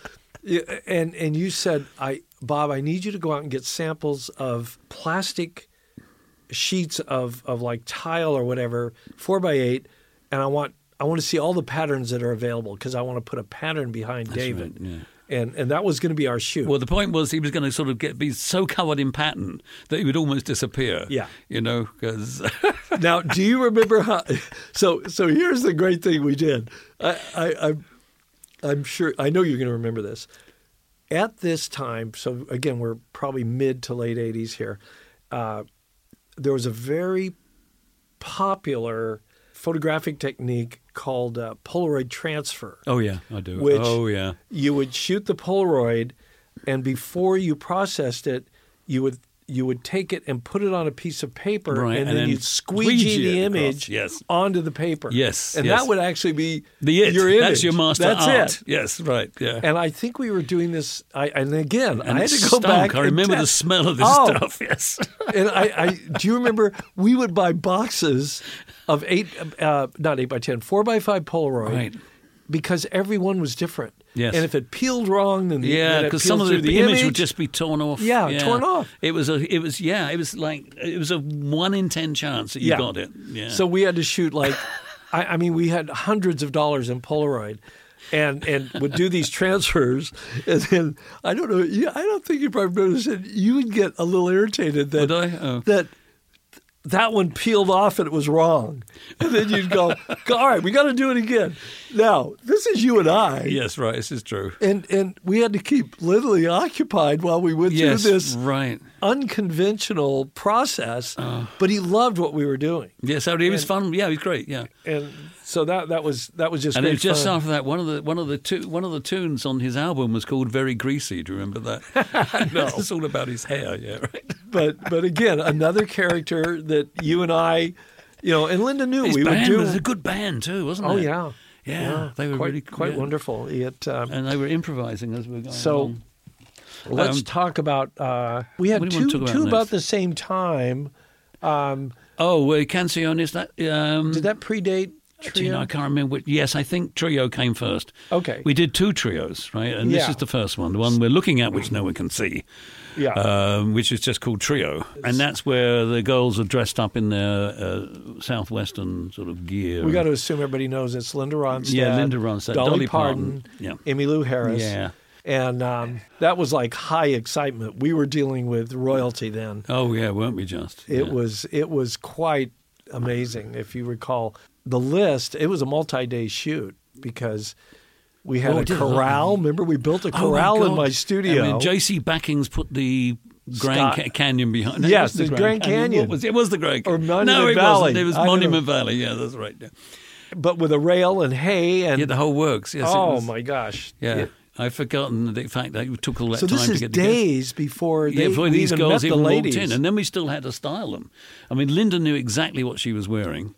[SPEAKER 4] And and you said, "I Bob, I need you to go out and get samples of plastic sheets of of like tile or whatever, four by eight, and I want I want to see all the patterns that are available because I want to put a pattern behind David."
[SPEAKER 3] right, yeah.
[SPEAKER 4] And and that was going to be our shoot.
[SPEAKER 3] Well, the point was he was going to sort of get be so covered in pattern that he would almost disappear.
[SPEAKER 4] Yeah.
[SPEAKER 3] you know, because
[SPEAKER 4] now, do you remember how? So, so here's the great thing we did. I, I, I'm, I'm sure I know you're going to remember this. At this time, so again, we're probably mid to late '80s here. Uh, there was a very popular photographic technique called uh, Polaroid transfer.
[SPEAKER 3] oh yeah, I do.
[SPEAKER 4] Which-
[SPEAKER 3] oh yeah,
[SPEAKER 4] You would shoot the Polaroid, and before you processed it, you would you would take it and put it on a piece of paper,
[SPEAKER 3] Right,
[SPEAKER 4] and,
[SPEAKER 3] and
[SPEAKER 4] then,
[SPEAKER 3] then
[SPEAKER 4] you'd squeegee
[SPEAKER 3] squeegee
[SPEAKER 4] the image
[SPEAKER 3] yes.
[SPEAKER 4] onto the paper.
[SPEAKER 3] Yes,
[SPEAKER 4] and
[SPEAKER 3] yes.
[SPEAKER 4] that would actually be
[SPEAKER 3] the it.
[SPEAKER 4] Your image.
[SPEAKER 3] That's your master
[SPEAKER 4] That's
[SPEAKER 3] art.
[SPEAKER 4] it.
[SPEAKER 3] Yes, right. Yeah.
[SPEAKER 4] And I think we were doing this. I, and again,
[SPEAKER 3] And
[SPEAKER 4] I had to go
[SPEAKER 3] stunk.
[SPEAKER 4] back.
[SPEAKER 3] I
[SPEAKER 4] and
[SPEAKER 3] remember the smell of this
[SPEAKER 4] Oh,
[SPEAKER 3] stuff. Yes.
[SPEAKER 4] and I, I do you remember we would buy boxes of eight, uh, not eight by ten, four by five Polaroid,
[SPEAKER 3] Right.
[SPEAKER 4] Because everyone was different.
[SPEAKER 3] Yes.
[SPEAKER 4] And if it peeled wrong, then the,
[SPEAKER 3] Yeah, because some of the, the image,
[SPEAKER 4] image
[SPEAKER 3] would just be torn off.
[SPEAKER 4] Yeah, torn off.
[SPEAKER 3] It was a. It was yeah. It was like it was a one in ten chance that you
[SPEAKER 4] Yeah.
[SPEAKER 3] got it. Yeah.
[SPEAKER 4] So we had to shoot like, I, I mean, we had hundreds of dollars in Polaroid, and and would do these transfers, and then I don't know, I don't think you probably noticed it. You would get a little irritated that
[SPEAKER 3] Would I? Oh.
[SPEAKER 4] that that one peeled off and it was wrong, and then you'd go, all right, we got to do it again. Now this is you and I.
[SPEAKER 3] yes, right. This is true.
[SPEAKER 4] And and we had to keep literally occupied while we went
[SPEAKER 3] Yes,
[SPEAKER 4] through this
[SPEAKER 3] right.
[SPEAKER 4] Unconventional process. but he loved what we were doing.
[SPEAKER 3] Yes, so it was fun. Yeah, it was great. Yeah.
[SPEAKER 4] and so that that was that was just
[SPEAKER 3] And
[SPEAKER 4] great
[SPEAKER 3] it was just
[SPEAKER 4] fun.
[SPEAKER 3] after that, one of the one of the two one of the tunes on his album was called "Very Greasy." Do you remember that? no, it's all about his hair. Yeah, right.
[SPEAKER 4] but but again another character that you and I, you know, and Linda knew
[SPEAKER 3] His
[SPEAKER 4] we would do.
[SPEAKER 3] was a good band too, wasn't it?
[SPEAKER 4] oh
[SPEAKER 3] it?
[SPEAKER 4] yeah,
[SPEAKER 3] yeah, they were
[SPEAKER 4] quite
[SPEAKER 3] really
[SPEAKER 4] quite
[SPEAKER 3] yeah.
[SPEAKER 4] wonderful. It, um,
[SPEAKER 3] and they were improvising as we were going
[SPEAKER 4] So,
[SPEAKER 3] along.
[SPEAKER 4] Let's
[SPEAKER 3] um,
[SPEAKER 4] talk about. Uh, we had
[SPEAKER 3] what do you
[SPEAKER 4] two
[SPEAKER 3] about
[SPEAKER 4] two about the same time. Um,
[SPEAKER 3] Oh, uh, Canciones. That um,
[SPEAKER 4] did that predate
[SPEAKER 3] Do you know,
[SPEAKER 4] Trio?
[SPEAKER 3] I can't remember. Which, yes, I think trio came first.
[SPEAKER 4] Okay.
[SPEAKER 3] We did two trios, right? And this is the first one, the one we're looking at, which no one can see,
[SPEAKER 4] yeah.
[SPEAKER 3] um, which is just called Trio. And that's where the girls are dressed up in their uh, southwestern sort of gear.
[SPEAKER 4] we got to assume everybody knows it's Linda Ronstadt.
[SPEAKER 3] Yeah, Linda Ronstadt,
[SPEAKER 4] Dolly,
[SPEAKER 3] Dolly
[SPEAKER 4] Parton,
[SPEAKER 3] Parton, yeah.
[SPEAKER 4] Emmylou Harris.
[SPEAKER 3] Yeah.
[SPEAKER 4] And um, that was like high excitement. We were dealing with royalty then.
[SPEAKER 3] Oh, yeah, weren't we just?
[SPEAKER 4] It
[SPEAKER 3] Yeah.
[SPEAKER 4] was it was quite amazing. If you recall the list, it was a multi-day shoot because we had
[SPEAKER 3] Oh,
[SPEAKER 4] a corral. Remember, we built a
[SPEAKER 3] Oh, my
[SPEAKER 4] corral in my studio.
[SPEAKER 3] I mean, J.C. Backings put the Grand Ca- Canyon behind. No,
[SPEAKER 4] Yes,
[SPEAKER 3] was
[SPEAKER 4] the Grand Canyon.
[SPEAKER 3] What was it? Was the Grand
[SPEAKER 4] Or
[SPEAKER 3] Canyon.
[SPEAKER 4] Monument
[SPEAKER 3] no, it
[SPEAKER 4] Valley.
[SPEAKER 3] wasn't. It was
[SPEAKER 4] I
[SPEAKER 3] Monument Valley. Yeah, that's right. Yeah,
[SPEAKER 4] but with a rail and hay and
[SPEAKER 3] yeah the whole works. Yes,
[SPEAKER 4] oh
[SPEAKER 3] was-
[SPEAKER 4] my gosh,
[SPEAKER 3] Yeah,
[SPEAKER 4] It-
[SPEAKER 3] I've forgotten the fact that it took all that
[SPEAKER 4] so
[SPEAKER 3] time to get together.
[SPEAKER 4] days before they
[SPEAKER 3] yeah, before these
[SPEAKER 4] even
[SPEAKER 3] girls even
[SPEAKER 4] the
[SPEAKER 3] walked in, and then we still had to style them. I mean, Linda knew exactly what she was wearing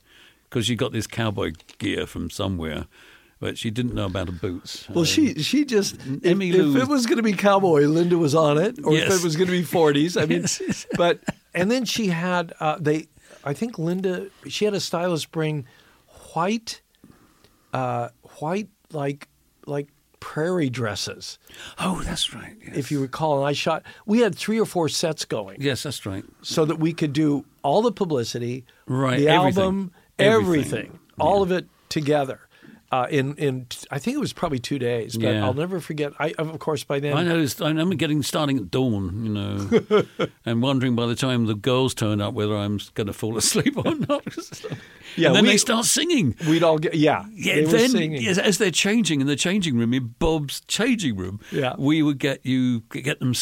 [SPEAKER 3] because she got this cowboy gear from somewhere, but she didn't know about the boots.
[SPEAKER 4] Well,
[SPEAKER 3] Um,
[SPEAKER 4] she she just if,
[SPEAKER 3] Emmy
[SPEAKER 4] if
[SPEAKER 3] Lou
[SPEAKER 4] it
[SPEAKER 3] was-
[SPEAKER 4] going to be cowboy, Linda was on it, or if it was going to be forties. I mean,
[SPEAKER 3] Yes.
[SPEAKER 4] but and then she had uh, they. I think Linda she had a stylist bring white, uh, white like like prairie dresses,
[SPEAKER 3] oh, that's right. Yes.
[SPEAKER 4] if you recall. And I shot. We had three or four sets going,
[SPEAKER 3] yes, that's right.
[SPEAKER 4] so that we could do all the publicity,
[SPEAKER 3] Right,
[SPEAKER 4] the
[SPEAKER 3] everything.
[SPEAKER 4] album,
[SPEAKER 3] Everything.
[SPEAKER 4] everything, all of it together. Uh, in in I think it was probably two days, but
[SPEAKER 3] Yeah.
[SPEAKER 4] I'll never forget. I of course by then
[SPEAKER 3] I noticed. I remember getting starting at dawn, you know, and wondering by the time the girls turn up whether I'm going to fall asleep or not.
[SPEAKER 4] Yeah,
[SPEAKER 3] and then
[SPEAKER 4] we-
[SPEAKER 3] they start singing.
[SPEAKER 4] we'd all get yeah.
[SPEAKER 3] Yeah, then
[SPEAKER 4] singing.
[SPEAKER 3] as they're changing in the changing room in Bob's changing room,
[SPEAKER 4] Yeah.
[SPEAKER 3] we would get you get them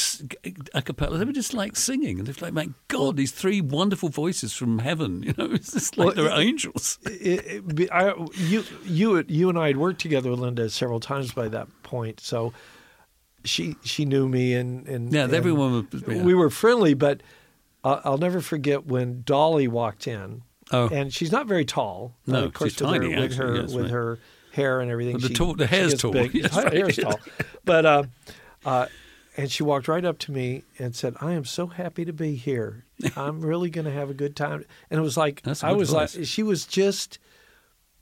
[SPEAKER 3] a cappella. They were just like singing, and they're like, "My God, these three wonderful voices from heaven!" You know, it's just like
[SPEAKER 4] Well,
[SPEAKER 3] they're angels.
[SPEAKER 4] it, it, I, you, you, you and I had worked together with Linda several times by that point, so she she knew me and and
[SPEAKER 3] Yeah,
[SPEAKER 4] and
[SPEAKER 3] everyone was- yeah.
[SPEAKER 4] we were friendly. But I'll, I'll never forget when Dolly walked in,
[SPEAKER 3] Oh.
[SPEAKER 4] and she's not very tall.
[SPEAKER 3] No,
[SPEAKER 4] uh, of course,
[SPEAKER 3] she's
[SPEAKER 4] with
[SPEAKER 3] tiny,
[SPEAKER 4] her, with her
[SPEAKER 3] yes,
[SPEAKER 4] with
[SPEAKER 3] right.
[SPEAKER 4] her hair and everything.
[SPEAKER 3] But the
[SPEAKER 4] she-
[SPEAKER 3] tall- the hair's tall.
[SPEAKER 4] Big.
[SPEAKER 3] Yes, right.
[SPEAKER 4] hair's tall, but. Uh, uh, and she walked right up to me and said, "I am so happy to be here. I'm really going to have a good time." And it was like I was
[SPEAKER 3] voice.
[SPEAKER 4] like, she was just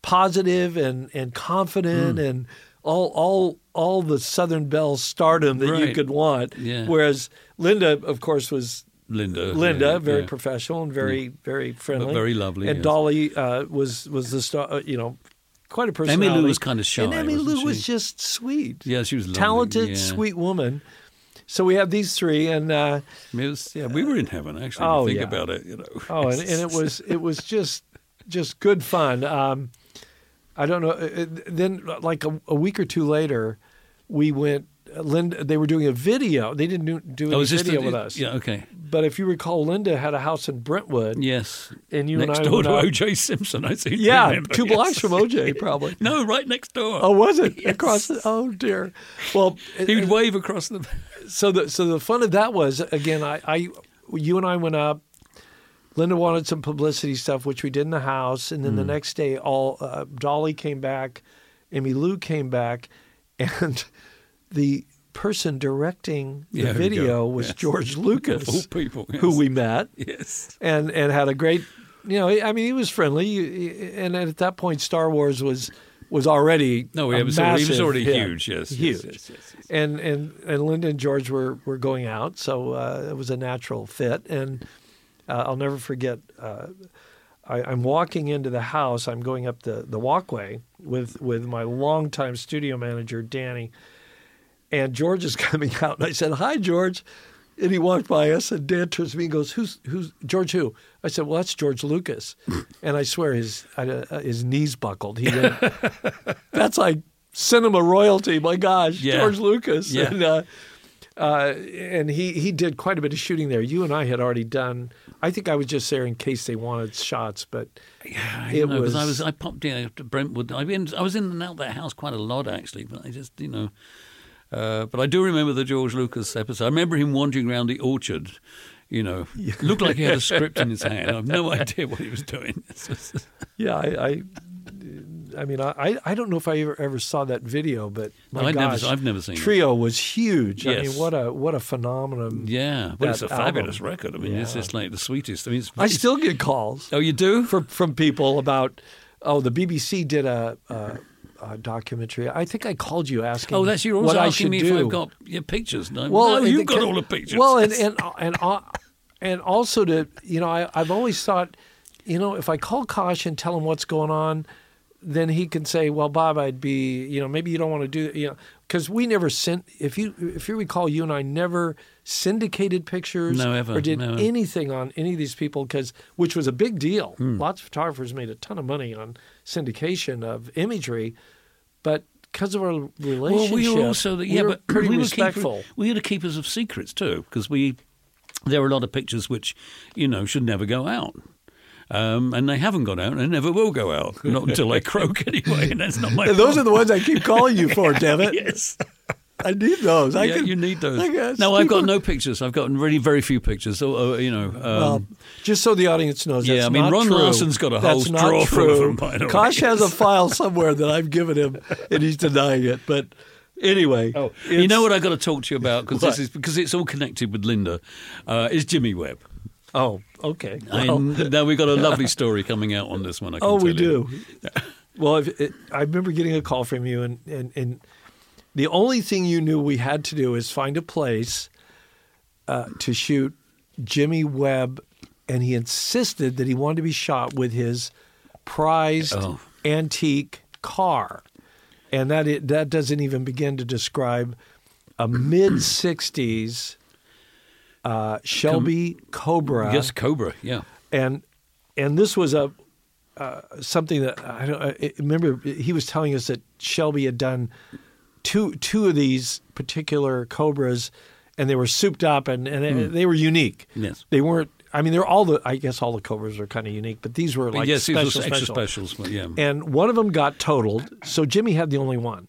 [SPEAKER 4] positive and and confident
[SPEAKER 3] Hmm.
[SPEAKER 4] and all all all the Southern Belle stardom that you could want.
[SPEAKER 3] Yeah.
[SPEAKER 4] Whereas Linda, of course, was
[SPEAKER 3] Linda,
[SPEAKER 4] Linda,
[SPEAKER 3] yeah,
[SPEAKER 4] very
[SPEAKER 3] yeah.
[SPEAKER 4] professional and very very friendly,
[SPEAKER 3] very lovely,
[SPEAKER 4] And
[SPEAKER 3] yes.
[SPEAKER 4] Dolly uh, was was the star. Uh, you know. Quite a personality.
[SPEAKER 3] Emmylou was kinda shy,
[SPEAKER 4] and Emmylou was just sweet.
[SPEAKER 3] Yeah, she was lovely,
[SPEAKER 4] talented, sweet woman. So we have these three, and uh,
[SPEAKER 3] I mean, was- yeah, we were in heaven actually.
[SPEAKER 4] Oh,
[SPEAKER 3] think
[SPEAKER 4] yeah.
[SPEAKER 3] about it, you know.
[SPEAKER 4] Oh, and, and it was it was just just good fun. Um, I don't know. uh, uh, Then, like a, a week or two later, we went. Linda, they were doing a video. They didn't do, do
[SPEAKER 3] Oh,
[SPEAKER 4] video
[SPEAKER 3] the,
[SPEAKER 4] with us.
[SPEAKER 3] Yeah, okay.
[SPEAKER 4] But if you recall, Linda had a house in Brentwood.
[SPEAKER 3] Yes.
[SPEAKER 4] And you and
[SPEAKER 3] next
[SPEAKER 4] I
[SPEAKER 3] door to O.J. Simpson. I see.
[SPEAKER 4] Yeah,
[SPEAKER 3] remember,
[SPEAKER 4] two
[SPEAKER 3] yes.
[SPEAKER 4] blocks from OJ, probably.
[SPEAKER 3] No, right next door.
[SPEAKER 4] Oh, was it
[SPEAKER 3] Yes.
[SPEAKER 4] across? The, oh dear. Well,
[SPEAKER 3] He would wave across the.
[SPEAKER 4] so the so the fun of that was again I, I you and I went up. Linda wanted some publicity stuff, which we did in the house, and then the next day, all uh, Dolly came back, Amy Lou came back, and the person directing the
[SPEAKER 3] Yeah,
[SPEAKER 4] video was
[SPEAKER 3] Yes.
[SPEAKER 4] George Lucas,
[SPEAKER 3] people,
[SPEAKER 4] who we met,
[SPEAKER 3] Yes.
[SPEAKER 4] and and had a great, you know, I mean, he was friendly, and at that point, Star Wars was was already
[SPEAKER 3] No, he was already- he was already
[SPEAKER 4] hit.
[SPEAKER 3] huge, yes, yes,
[SPEAKER 4] huge,
[SPEAKER 3] yes, yes, yes.
[SPEAKER 4] and and and Linda and George were were going out, so uh, it was a natural fit. And uh, I'll never forget. Uh, I, I'm walking into the house. I'm going up the, the walkway with with my longtime studio manager Danny, and George is coming out. And I said, "Hi, George." And he walked by us, and Dan turns to me and goes, "Who's who's George? Who?" I said, "Well, that's George Lucas." and I swear his uh, his knees buckled. He went, "That's like cinema royalty." My gosh,
[SPEAKER 3] Yeah.
[SPEAKER 4] George Lucas.
[SPEAKER 3] Yeah.
[SPEAKER 4] And, uh, uh, and he he did quite a bit of shooting there. You and I had already done. I think I was just there in case they wanted shots, but
[SPEAKER 3] I
[SPEAKER 4] it
[SPEAKER 3] know,
[SPEAKER 4] was.
[SPEAKER 3] I was I popped in to Brentwood. I been I was in and out that house quite a lot actually, but I just you know. Uh, but I do remember the George Lucas episode. I remember him wandering around the orchard. You know, looked like he had a script in his hand. I have no idea what he was doing.
[SPEAKER 4] Yeah, I. I I mean, I, I don't know if I ever, ever saw that video, but my
[SPEAKER 3] I'd never-
[SPEAKER 4] gosh,
[SPEAKER 3] I've never seen it.
[SPEAKER 4] Trio was huge. I
[SPEAKER 3] Yes.
[SPEAKER 4] mean, what a what a phenomenon!
[SPEAKER 3] yeah, well, it's a fabulous
[SPEAKER 4] album.
[SPEAKER 3] record. I mean, it's
[SPEAKER 4] Yeah.
[SPEAKER 3] just like the sweetest. I mean, it's,
[SPEAKER 4] I
[SPEAKER 3] it's-
[SPEAKER 4] still get calls
[SPEAKER 3] Oh, you do?
[SPEAKER 4] from from people about. Oh, the BBC did a, a, a documentary. I think I called you asking.
[SPEAKER 3] Oh, that's you're also
[SPEAKER 4] I
[SPEAKER 3] asking me
[SPEAKER 4] do.
[SPEAKER 3] if I've got your pictures. No,
[SPEAKER 4] Well,
[SPEAKER 3] no you've got all the pictures.
[SPEAKER 4] Well, and and and uh, and also to you know, I, I've always thought, you know, if I call Kosh and tell him what's going on, then he can say, well, Bob, I'd be, you know, maybe you don't want to do, you know, because we never sent. If you if you recall, you and I never syndicated pictures
[SPEAKER 3] No, ever,
[SPEAKER 4] or did
[SPEAKER 3] no.
[SPEAKER 4] anything on any of these people because which was a big deal.
[SPEAKER 3] Hmm.
[SPEAKER 4] Lots of photographers made a ton of money on syndication of imagery, but because of our relationship,
[SPEAKER 3] Well, we were also the, yeah,
[SPEAKER 4] we were
[SPEAKER 3] but
[SPEAKER 4] pretty
[SPEAKER 3] we were
[SPEAKER 4] respectful.
[SPEAKER 3] Keeper, we were the keepers of secrets too, because we there were a lot of pictures which you know should never go out. Um, and they haven't gone out, and they never will go out. Not until they croak anyway, and that's not my.
[SPEAKER 4] Those are the ones I keep calling you for, damn it.
[SPEAKER 3] yes.
[SPEAKER 4] I need those. I
[SPEAKER 3] yeah,
[SPEAKER 4] can,
[SPEAKER 3] you need those. No, I've got no pictures. I've got really very few pictures. So, uh, you know, um,
[SPEAKER 4] Well, just so the audience knows,
[SPEAKER 3] Yeah,
[SPEAKER 4] that's
[SPEAKER 3] I mean,
[SPEAKER 4] not
[SPEAKER 3] Ron
[SPEAKER 4] true.
[SPEAKER 3] Larson's got a whole
[SPEAKER 4] That's not
[SPEAKER 3] drawer full of them, by the way.
[SPEAKER 4] Kosh has a file somewhere that I've given him, and he's denying it. But anyway,
[SPEAKER 3] Oh, you know what I got to talk to you about because this is because it's all connected with Linda. Uh, is Jimmy Webb?
[SPEAKER 4] Oh, okay. Well,
[SPEAKER 3] And now we've got a lovely story coming out on this one. I can
[SPEAKER 4] oh, we do. Well, it, I remember getting a call from you, and, and and the only thing you knew we had to do is find a place uh, to shoot Jimmy Webb, and he insisted that he wanted to be shot with his prized
[SPEAKER 3] Oh.
[SPEAKER 4] antique car. and that it, that doesn't even begin to describe a mid '60s uh, Shelby Cobra.
[SPEAKER 3] yes, Cobra. Yeah.
[SPEAKER 4] and and this was a uh, something that I don't I remember. He was telling us that Shelby had done two two of these particular Cobras, and they were souped up and and
[SPEAKER 3] Hmm.
[SPEAKER 4] they were unique.
[SPEAKER 3] Yes.
[SPEAKER 4] they weren't. I mean, they're all the. I guess all the Cobras are kind of unique, but these were like
[SPEAKER 3] yes, these
[SPEAKER 4] special,
[SPEAKER 3] were extra
[SPEAKER 4] special.
[SPEAKER 3] specials. Yeah.
[SPEAKER 4] And one of them got totaled, so Jimmy had the only one.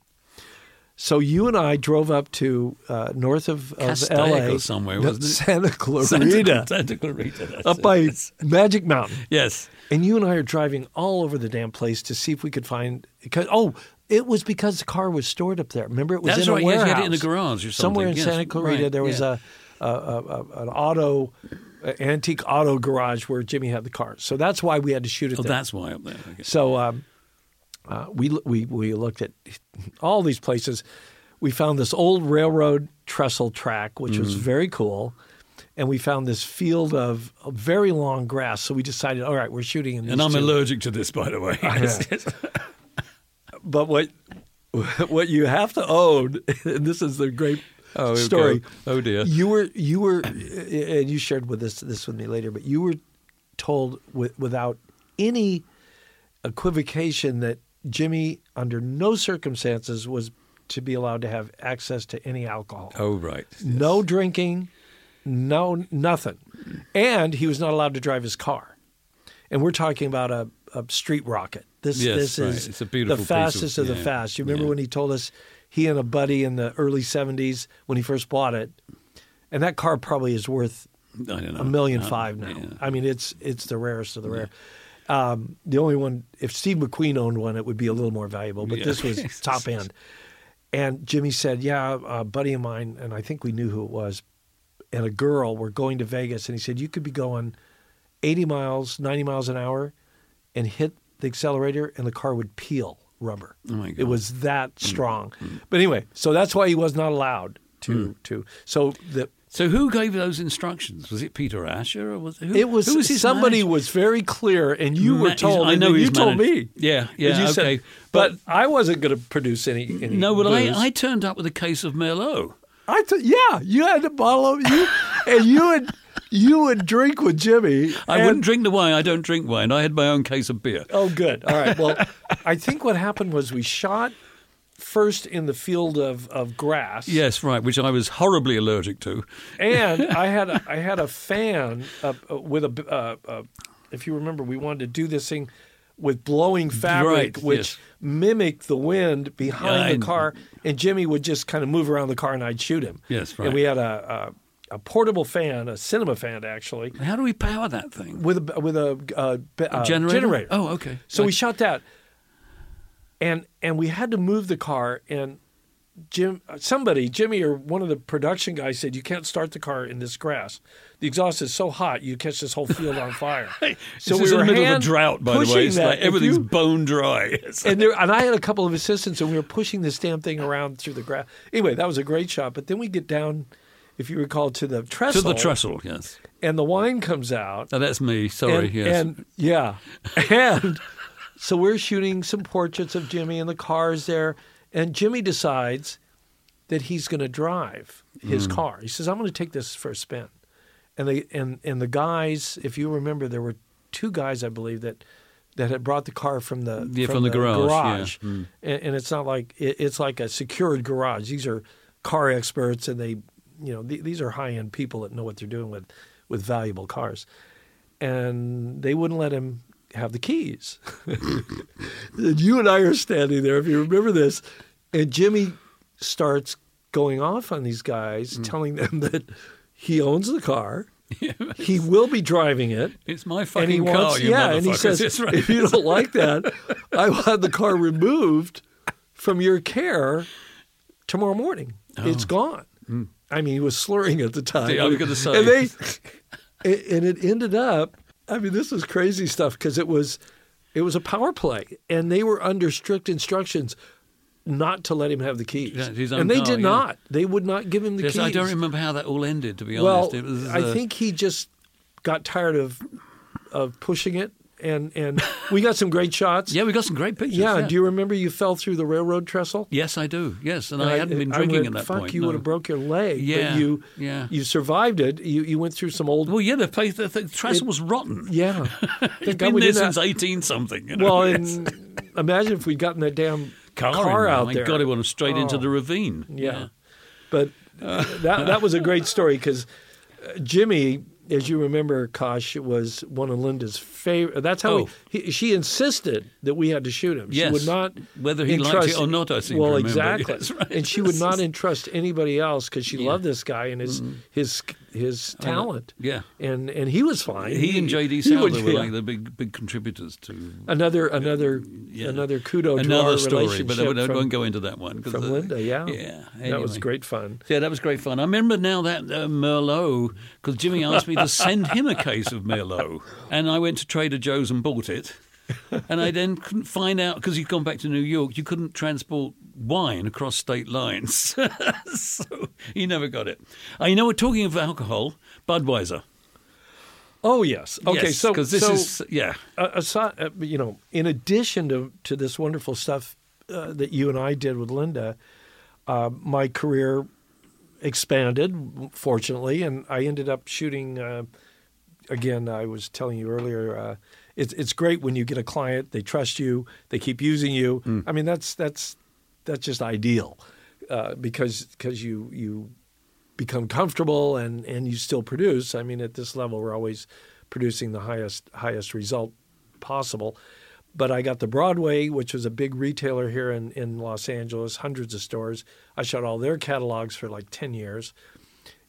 [SPEAKER 4] So you and I drove up to uh, north of, of L.A.
[SPEAKER 3] somewhere, wasn't it?
[SPEAKER 4] Santa Clarita,
[SPEAKER 3] Santa, Santa Clarita. that's
[SPEAKER 4] up
[SPEAKER 3] it.
[SPEAKER 4] by
[SPEAKER 3] Yes.
[SPEAKER 4] Magic Mountain.
[SPEAKER 3] Yes.
[SPEAKER 4] And you and I are driving all over the damn place to see if we could find. Oh, it was because the car was stored up there. Remember, it was
[SPEAKER 3] That's
[SPEAKER 4] in
[SPEAKER 3] right,
[SPEAKER 4] a
[SPEAKER 3] yes,
[SPEAKER 4] warehouse.
[SPEAKER 3] it in a garage or
[SPEAKER 4] Somewhere in
[SPEAKER 3] yes,
[SPEAKER 4] Santa Clarita,
[SPEAKER 3] right,
[SPEAKER 4] there was
[SPEAKER 3] yeah.
[SPEAKER 4] a, a, a, an auto, antique auto garage where Jimmy had the car. So that's why we had to shoot it
[SPEAKER 3] Oh,
[SPEAKER 4] there.
[SPEAKER 3] that's why up there.
[SPEAKER 4] So um, uh, we we we looked at all these places. We found this old railroad trestle track, which
[SPEAKER 3] Mm.
[SPEAKER 4] was very cool, and we found this field of very long grass. So we decided, all right, we're shooting in
[SPEAKER 3] And I'm
[SPEAKER 4] two.
[SPEAKER 3] allergic to this, by the way.
[SPEAKER 4] But what what you have to own, and this is the great
[SPEAKER 3] Oh,
[SPEAKER 4] story.
[SPEAKER 3] Oh, dear.
[SPEAKER 4] You were you were, and you shared with this this with me later. But you were told with, without any equivocation that Jimmy, under no circumstances, was to be allowed to have access to any alcohol.
[SPEAKER 3] Oh, right.
[SPEAKER 4] No drinking, no nothing, and he was not allowed to drive his car. And we're talking about a, a street rocket. This
[SPEAKER 3] Yes,
[SPEAKER 4] this
[SPEAKER 3] right.
[SPEAKER 4] is
[SPEAKER 3] It's a beautiful
[SPEAKER 4] the
[SPEAKER 3] of-
[SPEAKER 4] fastest of, the
[SPEAKER 3] yeah,
[SPEAKER 4] fast. You remember
[SPEAKER 3] yeah.
[SPEAKER 4] when he told us he and a buddy in the early '70s when he first bought it, and that car probably is worth
[SPEAKER 3] I don't know.
[SPEAKER 4] a million
[SPEAKER 3] Uh,
[SPEAKER 4] five now.
[SPEAKER 3] yeah.
[SPEAKER 4] I mean, it's it's the rarest of the rare. Um, the only one, if Steve McQueen owned one, it would be a little more valuable. But
[SPEAKER 3] Yeah.
[SPEAKER 4] this was top end. And Jimmy said, "Yeah, a buddy of mine, and I think we knew who it was, and a girl were going to Vegas, and he said you could be going 80 miles, 90 miles an hour, and hit the accelerator, and the car would peel rubber.
[SPEAKER 3] Oh, my
[SPEAKER 4] It
[SPEAKER 3] God. Mm.
[SPEAKER 4] was that strong. But anyway, so that's why he was not allowed to
[SPEAKER 3] Mm.
[SPEAKER 4] to. So the
[SPEAKER 3] So who gave those instructions? Was it Peter Asher or was it? Who,
[SPEAKER 4] it was,
[SPEAKER 3] who was
[SPEAKER 4] somebody
[SPEAKER 3] manager?
[SPEAKER 4] was very clear, and you
[SPEAKER 3] Ma-
[SPEAKER 4] were told.
[SPEAKER 3] I know
[SPEAKER 4] you told me.
[SPEAKER 3] Yeah, yeah,
[SPEAKER 4] you said- but,
[SPEAKER 3] But-
[SPEAKER 4] I wasn't going to produce any. any
[SPEAKER 3] No, but. I, I turned up with a case of Merlot.
[SPEAKER 4] I th- yeah, you had a bottle of you, and you would you would drink with Jimmy.
[SPEAKER 3] I wouldn't drink the wine. I don't drink wine. I had my own case of beer.
[SPEAKER 4] Oh, good. All right. Well, I think what happened was we shot first in the field of, of grass.
[SPEAKER 3] Yes, right, which I was horribly allergic to.
[SPEAKER 4] and I had a, I had a fan uh, uh, with a uh, uh, if you remember, we wanted to do this thing with blowing fabric,
[SPEAKER 3] Right,
[SPEAKER 4] which
[SPEAKER 3] yes.
[SPEAKER 4] mimicked the wind behind
[SPEAKER 3] Yeah,
[SPEAKER 4] the car, and Jimmy would just kind of move around the car, and I'd shoot him.
[SPEAKER 3] Yes, right.
[SPEAKER 4] And we had a, a, a portable fan, a cinema fan actually,
[SPEAKER 3] How do we power that thing?
[SPEAKER 4] with a with a uh, uh,
[SPEAKER 3] generator? Oh, okay.
[SPEAKER 4] So we shot that, and and we had to move the car. And Jim, somebody, Jimmy or one of the production guys said, "You can't start the car in this grass. The exhaust is so hot, you catch this whole field on fire."
[SPEAKER 3] So this is in the middle of a drought, by the way. It's
[SPEAKER 4] that.
[SPEAKER 3] like everything's
[SPEAKER 4] you-
[SPEAKER 3] bone dry.
[SPEAKER 4] and there, and I had a couple of assistants, and we were pushing this damn thing around through the grass. Anyway, that was a great shot. But then we get down, if you recall, to the trestle.
[SPEAKER 3] to the trestle, yes.
[SPEAKER 4] and the wine comes out.
[SPEAKER 3] Oh, that's me. Sorry,
[SPEAKER 4] and,
[SPEAKER 3] yes.
[SPEAKER 4] and yeah, and so we're shooting some portraits of Jimmy, and the car's there, and Jimmy decides that he's going to drive
[SPEAKER 3] Mm.
[SPEAKER 4] his car. He says, "I'm going to take this for a spin," and they and and the guys, if you remember, there were two guys, I believe that. That had brought the car from the
[SPEAKER 3] Yeah, from the garage,
[SPEAKER 4] garage.
[SPEAKER 3] yeah. Mm.
[SPEAKER 4] And, and it's not like it, it's like a secured garage. These are car experts, and they, you know, th- these are high end people that know what they're doing with with valuable cars and they wouldn't let him have the keys. and you and I are standing there, if you remember this, and Jimmy starts going off on these guys, mm. telling them that he owns the car. he will be driving it.
[SPEAKER 3] it's my
[SPEAKER 4] And
[SPEAKER 3] fucking
[SPEAKER 4] he
[SPEAKER 3] car,
[SPEAKER 4] wants,
[SPEAKER 3] you
[SPEAKER 4] yeah, and he says,
[SPEAKER 3] right.
[SPEAKER 4] if you don't like that, I will have the car removed from your care tomorrow morning. It's oh. gone. Mm. I mean, he was slurring at the time.
[SPEAKER 3] Yeah, I was gonna say.
[SPEAKER 4] And they, and and it ended up. I mean, this is crazy stuff because it was, it was a power play, and they were under strict instructions not to let him have the keys,
[SPEAKER 3] Yeah,
[SPEAKER 4] and they did
[SPEAKER 3] yeah.
[SPEAKER 4] not. They would not give him the
[SPEAKER 3] Yes,
[SPEAKER 4] keys.
[SPEAKER 3] I don't remember how that all ended, to be
[SPEAKER 4] Well,
[SPEAKER 3] honest. Was,
[SPEAKER 4] I think he just got tired of of pushing it, and and we got some great shots.
[SPEAKER 3] Yeah, we got some great pictures.
[SPEAKER 4] Yeah. Do you remember you fell through the railroad trestle?
[SPEAKER 3] Yes, I do. Yes, and
[SPEAKER 4] And
[SPEAKER 3] I hadn't been
[SPEAKER 4] I
[SPEAKER 3] drinking
[SPEAKER 4] went,
[SPEAKER 3] at that
[SPEAKER 4] Fuck,
[SPEAKER 3] point.
[SPEAKER 4] you
[SPEAKER 3] no.
[SPEAKER 4] would have broke your leg.
[SPEAKER 3] Yeah,
[SPEAKER 4] But you,
[SPEAKER 3] yeah.
[SPEAKER 4] you survived it. You you went through some old.
[SPEAKER 3] Well, yeah, the place, the, the trestle was rotten.
[SPEAKER 4] yeah.
[SPEAKER 3] It's been there since eighteen something. You know?
[SPEAKER 4] Well, and imagine if we'd gotten that damn
[SPEAKER 3] car,
[SPEAKER 4] car, out
[SPEAKER 3] My
[SPEAKER 4] there.
[SPEAKER 3] God, it went straight into
[SPEAKER 4] Oh.
[SPEAKER 3] the ravine.
[SPEAKER 4] Yeah. But uh, that that was a great story because Jimmy, as you remember, Kosh was one of Linda's favorite. That's how
[SPEAKER 3] Oh.
[SPEAKER 4] we, he, she insisted that we had to shoot him.
[SPEAKER 3] Yes.
[SPEAKER 4] She would not
[SPEAKER 3] Whether he liked it or not, I seem
[SPEAKER 4] well,
[SPEAKER 3] remember.
[SPEAKER 4] exactly.
[SPEAKER 3] Yes, right.
[SPEAKER 4] And she would not entrust anybody else because she
[SPEAKER 3] Yeah. Mm-hmm.
[SPEAKER 4] loved this guy and his his his talent.
[SPEAKER 3] Yeah.
[SPEAKER 4] And and he was fine.
[SPEAKER 3] He and J.D.
[SPEAKER 4] he
[SPEAKER 3] Souther were
[SPEAKER 4] yeah.
[SPEAKER 3] like the big big contributors to
[SPEAKER 4] another another
[SPEAKER 3] yeah.
[SPEAKER 4] another kudo to
[SPEAKER 3] another
[SPEAKER 4] our
[SPEAKER 3] story, but I won't- I
[SPEAKER 4] from,
[SPEAKER 3] won't go into that one.
[SPEAKER 4] from
[SPEAKER 3] the-
[SPEAKER 4] Linda. Yeah,
[SPEAKER 3] Yeah,
[SPEAKER 4] that was great fun.
[SPEAKER 3] Yeah, that was great fun. I remember now that uh, Merlot, because Jimmy asked me to send him a case of Merlot, and I went to Trader Joe's and bought it. And I then couldn't find out because you'd gone back to New York. You couldn't transport wine across state lines, so he never got it. Uh, you know, we're talking of alcohol, Budweiser.
[SPEAKER 4] Oh yes. Okay.
[SPEAKER 3] Yes,
[SPEAKER 4] so
[SPEAKER 3] because this
[SPEAKER 4] so,
[SPEAKER 3] is yeah,
[SPEAKER 4] uh, aside, uh, you know, in addition to to this wonderful stuff uh, that you and I did with Linda, uh, my career expanded, fortunately, and I ended up shooting. Uh, again, I was telling you earlier, uh, it's it's great when you get a client, they trust you, they keep using you. I mean, that's that's that's just ideal uh, because because you you become comfortable and and you still produce. I mean, at this level, we're always producing the highest highest result possible. But I got the Broadway, which was a big retailer here in, in Los Angeles, hundreds of stores. I shot all their catalogs for like ten years,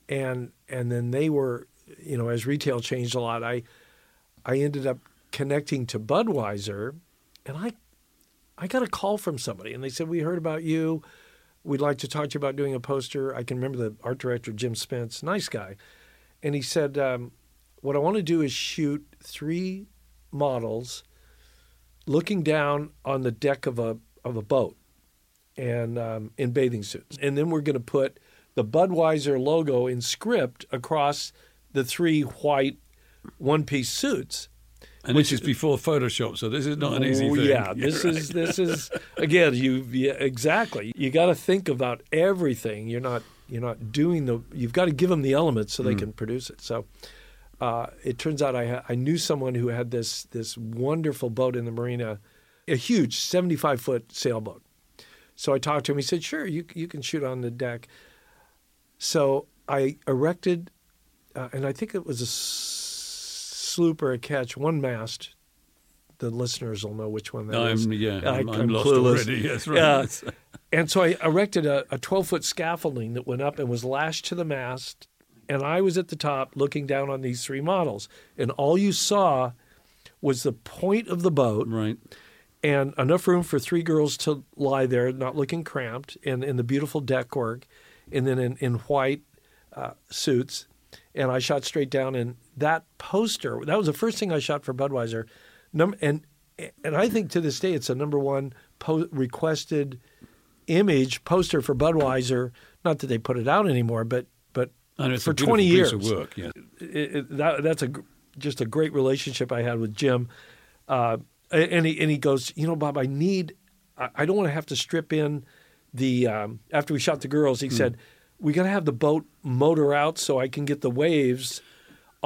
[SPEAKER 4] and and then they were, you know, as retail changed a lot, I I ended up connecting to Budweiser, and I I got a call from somebody, and they said we heard about you. We'd like to talk to you about doing a poster. I can remember the art director Jim Spence, nice guy, and he said, um, "What I want to do is shoot three models looking down on the deck of a of a boat, and um, in bathing suits, and then we're going to put the Budweiser logo in script across the three white one piece suits."
[SPEAKER 3] And this is before Photoshop, so this is not an easy
[SPEAKER 4] Oh,
[SPEAKER 3] thing.
[SPEAKER 4] Yeah, this is this is again. You yeah, exactly. You got to think about everything. You're not you're not doing the. You've got to give them the elements so they
[SPEAKER 3] Hmm.
[SPEAKER 4] can produce it. So uh, it turns out I I knew someone who had this this wonderful boat in the marina, a huge 75 foot sailboat. So I talked to him. He said, "Sure, you you can shoot on the deck." So I erected, uh, and I think it was a sloop or a ketch, one mast. The listeners will know which one that is.
[SPEAKER 3] I'm yeah,
[SPEAKER 4] I-
[SPEAKER 3] I'm, I'm
[SPEAKER 4] I'm
[SPEAKER 3] lost
[SPEAKER 4] clueless.
[SPEAKER 3] already. Yes, right.
[SPEAKER 4] Yeah. And so I erected a, a 12 foot scaffolding that went up and was lashed to the mast. And I was at the top looking down on these three models. And all you saw was the point of the boat
[SPEAKER 3] right.
[SPEAKER 4] and enough room for three girls to lie there, not looking cramped, and in the beautiful deck work, and then in, in white uh, suits. And I shot straight down, and that poster, that was the first thing I shot for Budweiser. Num- and, and I think to this day it's a number one po- requested image poster for Budweiser. Not that they put it out anymore, but but for
[SPEAKER 3] a beautiful
[SPEAKER 4] 20
[SPEAKER 3] piece
[SPEAKER 4] years
[SPEAKER 3] of work. Yeah.
[SPEAKER 4] it, it, that, that's a just a great relationship I had with Jim. Uh, and he and he goes, you know, Bob, I need, I, I don't want to have to strip in the um, after we shot the girls. He said, we got to have the boat motor out so I can get the waves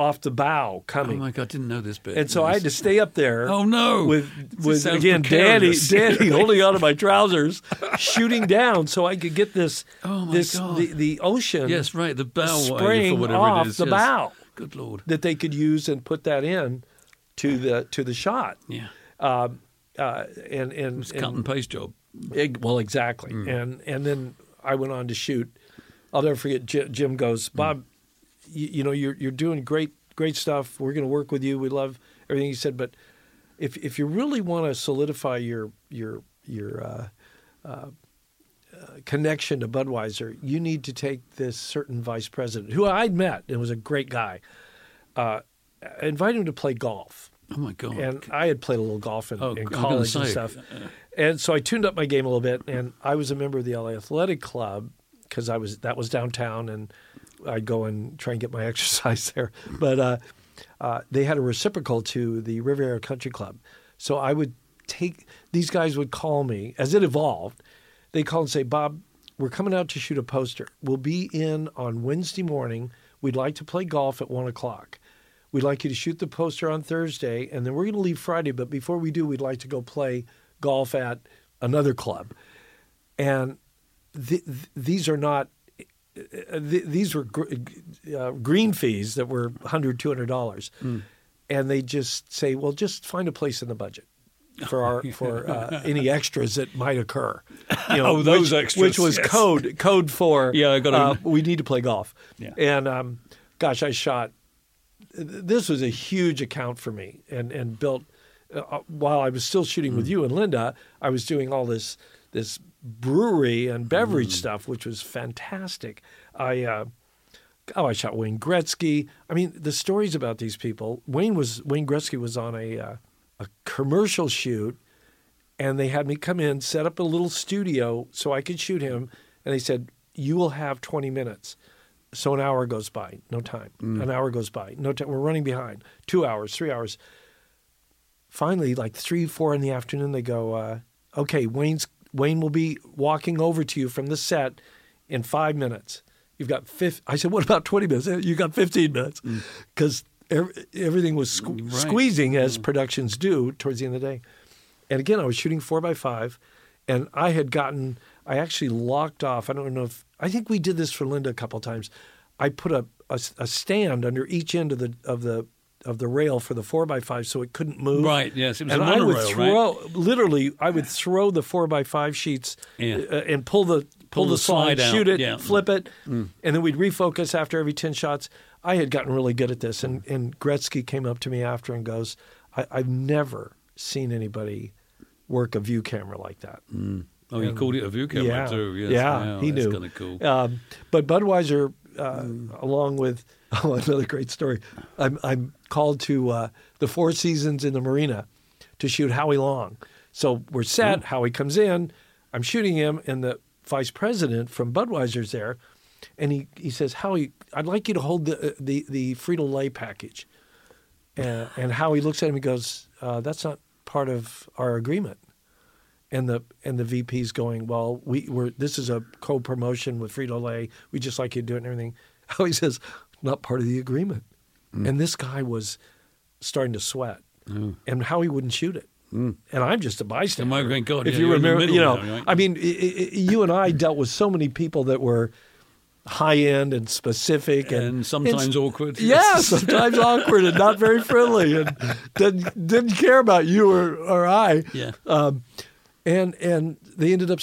[SPEAKER 4] off the bow coming.
[SPEAKER 3] Oh my God, didn't know this bit.
[SPEAKER 4] and so I had to stay up there.
[SPEAKER 3] Oh, no.
[SPEAKER 4] With with again, Danny,
[SPEAKER 3] precarious.
[SPEAKER 4] Danny holding onto my trousers, shooting down so I could get this
[SPEAKER 3] Oh, my
[SPEAKER 4] this
[SPEAKER 3] God.
[SPEAKER 4] the, the ocean
[SPEAKER 3] Yes, right. The bow
[SPEAKER 4] spraying
[SPEAKER 3] whatever
[SPEAKER 4] off
[SPEAKER 3] it is.
[SPEAKER 4] the
[SPEAKER 3] yes.
[SPEAKER 4] bow
[SPEAKER 3] Good lord.
[SPEAKER 4] that they could use and put that in to the to the shot.
[SPEAKER 3] Yeah.
[SPEAKER 4] Um, uh, and and,
[SPEAKER 3] It's a cut and paste job.
[SPEAKER 4] Eg- well, exactly. And and then I went on to shoot. I'll never forget. Jim goes, Bob, you, you know you're you're doing great great stuff. We're going to work with you. We love everything you said. But if if you really want to solidify your your your uh, uh, uh, connection to Budweiser, you need to take this certain vice president who I'd met and was a great guy. Uh, invite him to play golf
[SPEAKER 3] Oh my God.
[SPEAKER 4] and I had played a little golf in,
[SPEAKER 3] Oh,
[SPEAKER 4] in college and stuff. And so I tuned up my game a little bit, and I was a member of the LA Athletic Club because I was that was downtown, and I'd go and try and get my exercise there. But uh, uh, they had a reciprocal to the Riviera Country Club. So I would take these guys would call me as it evolved. They call and say, Bob, we're coming out to shoot a poster. We'll be in on Wednesday morning. We'd like to play golf at one o'clock. We'd like you to shoot the poster on Thursday, and then we're going to leave Friday. But before we do, we'd like to go play golf at another club. And th- th- these are not. Uh, th- these were gr- uh, green fees that were $100, $200. And they just say, well, just find a place in the budget for our for uh, any extras that might occur. You know,
[SPEAKER 3] Oh, those
[SPEAKER 4] which,
[SPEAKER 3] extras,
[SPEAKER 4] which was
[SPEAKER 3] yes.
[SPEAKER 4] code code for
[SPEAKER 3] Yeah, I gotta-
[SPEAKER 4] uh, we need to play golf.
[SPEAKER 3] Yeah.
[SPEAKER 4] And um, gosh, I shot. This was a huge account for me, and and built uh, while I was still shooting
[SPEAKER 3] Mm.
[SPEAKER 4] with you and Linda. I was doing all this this brewery and beverage
[SPEAKER 3] Mm.
[SPEAKER 4] stuff, which was fantastic. I. Uh, Oh, I shot Wayne Gretzky. I mean, the stories about these people. Wayne was Wayne Gretzky was on a uh, a commercial shoot, and they had me come in, set up a little studio so I could shoot him, and they said, "You will have 20 minutes." So an hour goes by, no time. An hour goes by, no time. We're running behind. Two hours, three hours. Finally, like three, four in the afternoon, they go, uh, "Okay, Wayne's Wayne will be walking over to you from the set in five minutes. You've got fif I said, "What about 20 minutes?" You got 15 minutes mm. because everything was sque-
[SPEAKER 3] Right.
[SPEAKER 4] squeezing as mm. productions do towards the end of the day. And again, I was shooting four by five, and I had gotten, I actually locked off. I don't know if, I think we did this for Linda a couple of times. I put a, a, a stand under each end of the of the of the rail for the four by five so it couldn't move.
[SPEAKER 3] Right, yes, it was
[SPEAKER 4] and
[SPEAKER 3] a
[SPEAKER 4] I would
[SPEAKER 3] monorail, right?
[SPEAKER 4] throw, literally, I would throw the four by five sheets
[SPEAKER 3] Yeah.
[SPEAKER 4] uh, and pull the pull,
[SPEAKER 3] Pull
[SPEAKER 4] the,
[SPEAKER 3] the
[SPEAKER 4] slide,
[SPEAKER 3] slide out,
[SPEAKER 4] shoot it,
[SPEAKER 3] yeah. Mm.
[SPEAKER 4] flip it, and then we'd refocus after every ten shots. I had gotten really good at this, and, and Gretzky came up to me after and goes, I, "I've never seen anybody work a view camera like that."
[SPEAKER 3] Oh, he called it a view camera
[SPEAKER 4] yeah,
[SPEAKER 3] too. Yes.
[SPEAKER 4] Yeah,
[SPEAKER 3] Wow,
[SPEAKER 4] he
[SPEAKER 3] that's
[SPEAKER 4] knew.
[SPEAKER 3] kind of cool.
[SPEAKER 4] Um, but Budweiser, uh, along with oh, another great story, I'm I'm called to uh, the Four Seasons in the Marina to shoot Howie Long. So we're set. Howie comes in. I'm shooting him, and the vice president from Budweiser's there, and he, he says, Howie, I'd like you to hold the the the Frito Lay package. And, and Howie looks at him and goes, uh, "That's not part of our agreement." and the and the VP's going, well, we were this is a co-promotion with Frito Lay. We just like you to do it and everything. Howie says, not part of the agreement. Mm. And this guy was starting to sweat, mm. and how he wouldn't shoot it. Mm. And I'm just a bystander.
[SPEAKER 3] my great God,
[SPEAKER 4] if
[SPEAKER 3] yeah,
[SPEAKER 4] you
[SPEAKER 3] you're in the
[SPEAKER 4] remember, you know,
[SPEAKER 3] now, right?
[SPEAKER 4] I mean, i i you and I dealt with so many people that were high end and specific, and,
[SPEAKER 3] And sometimes awkward.
[SPEAKER 4] Yeah, sometimes awkward and not very friendly, and didn't didn't care about you or, or I.
[SPEAKER 3] Yeah.
[SPEAKER 4] Um, and and they ended up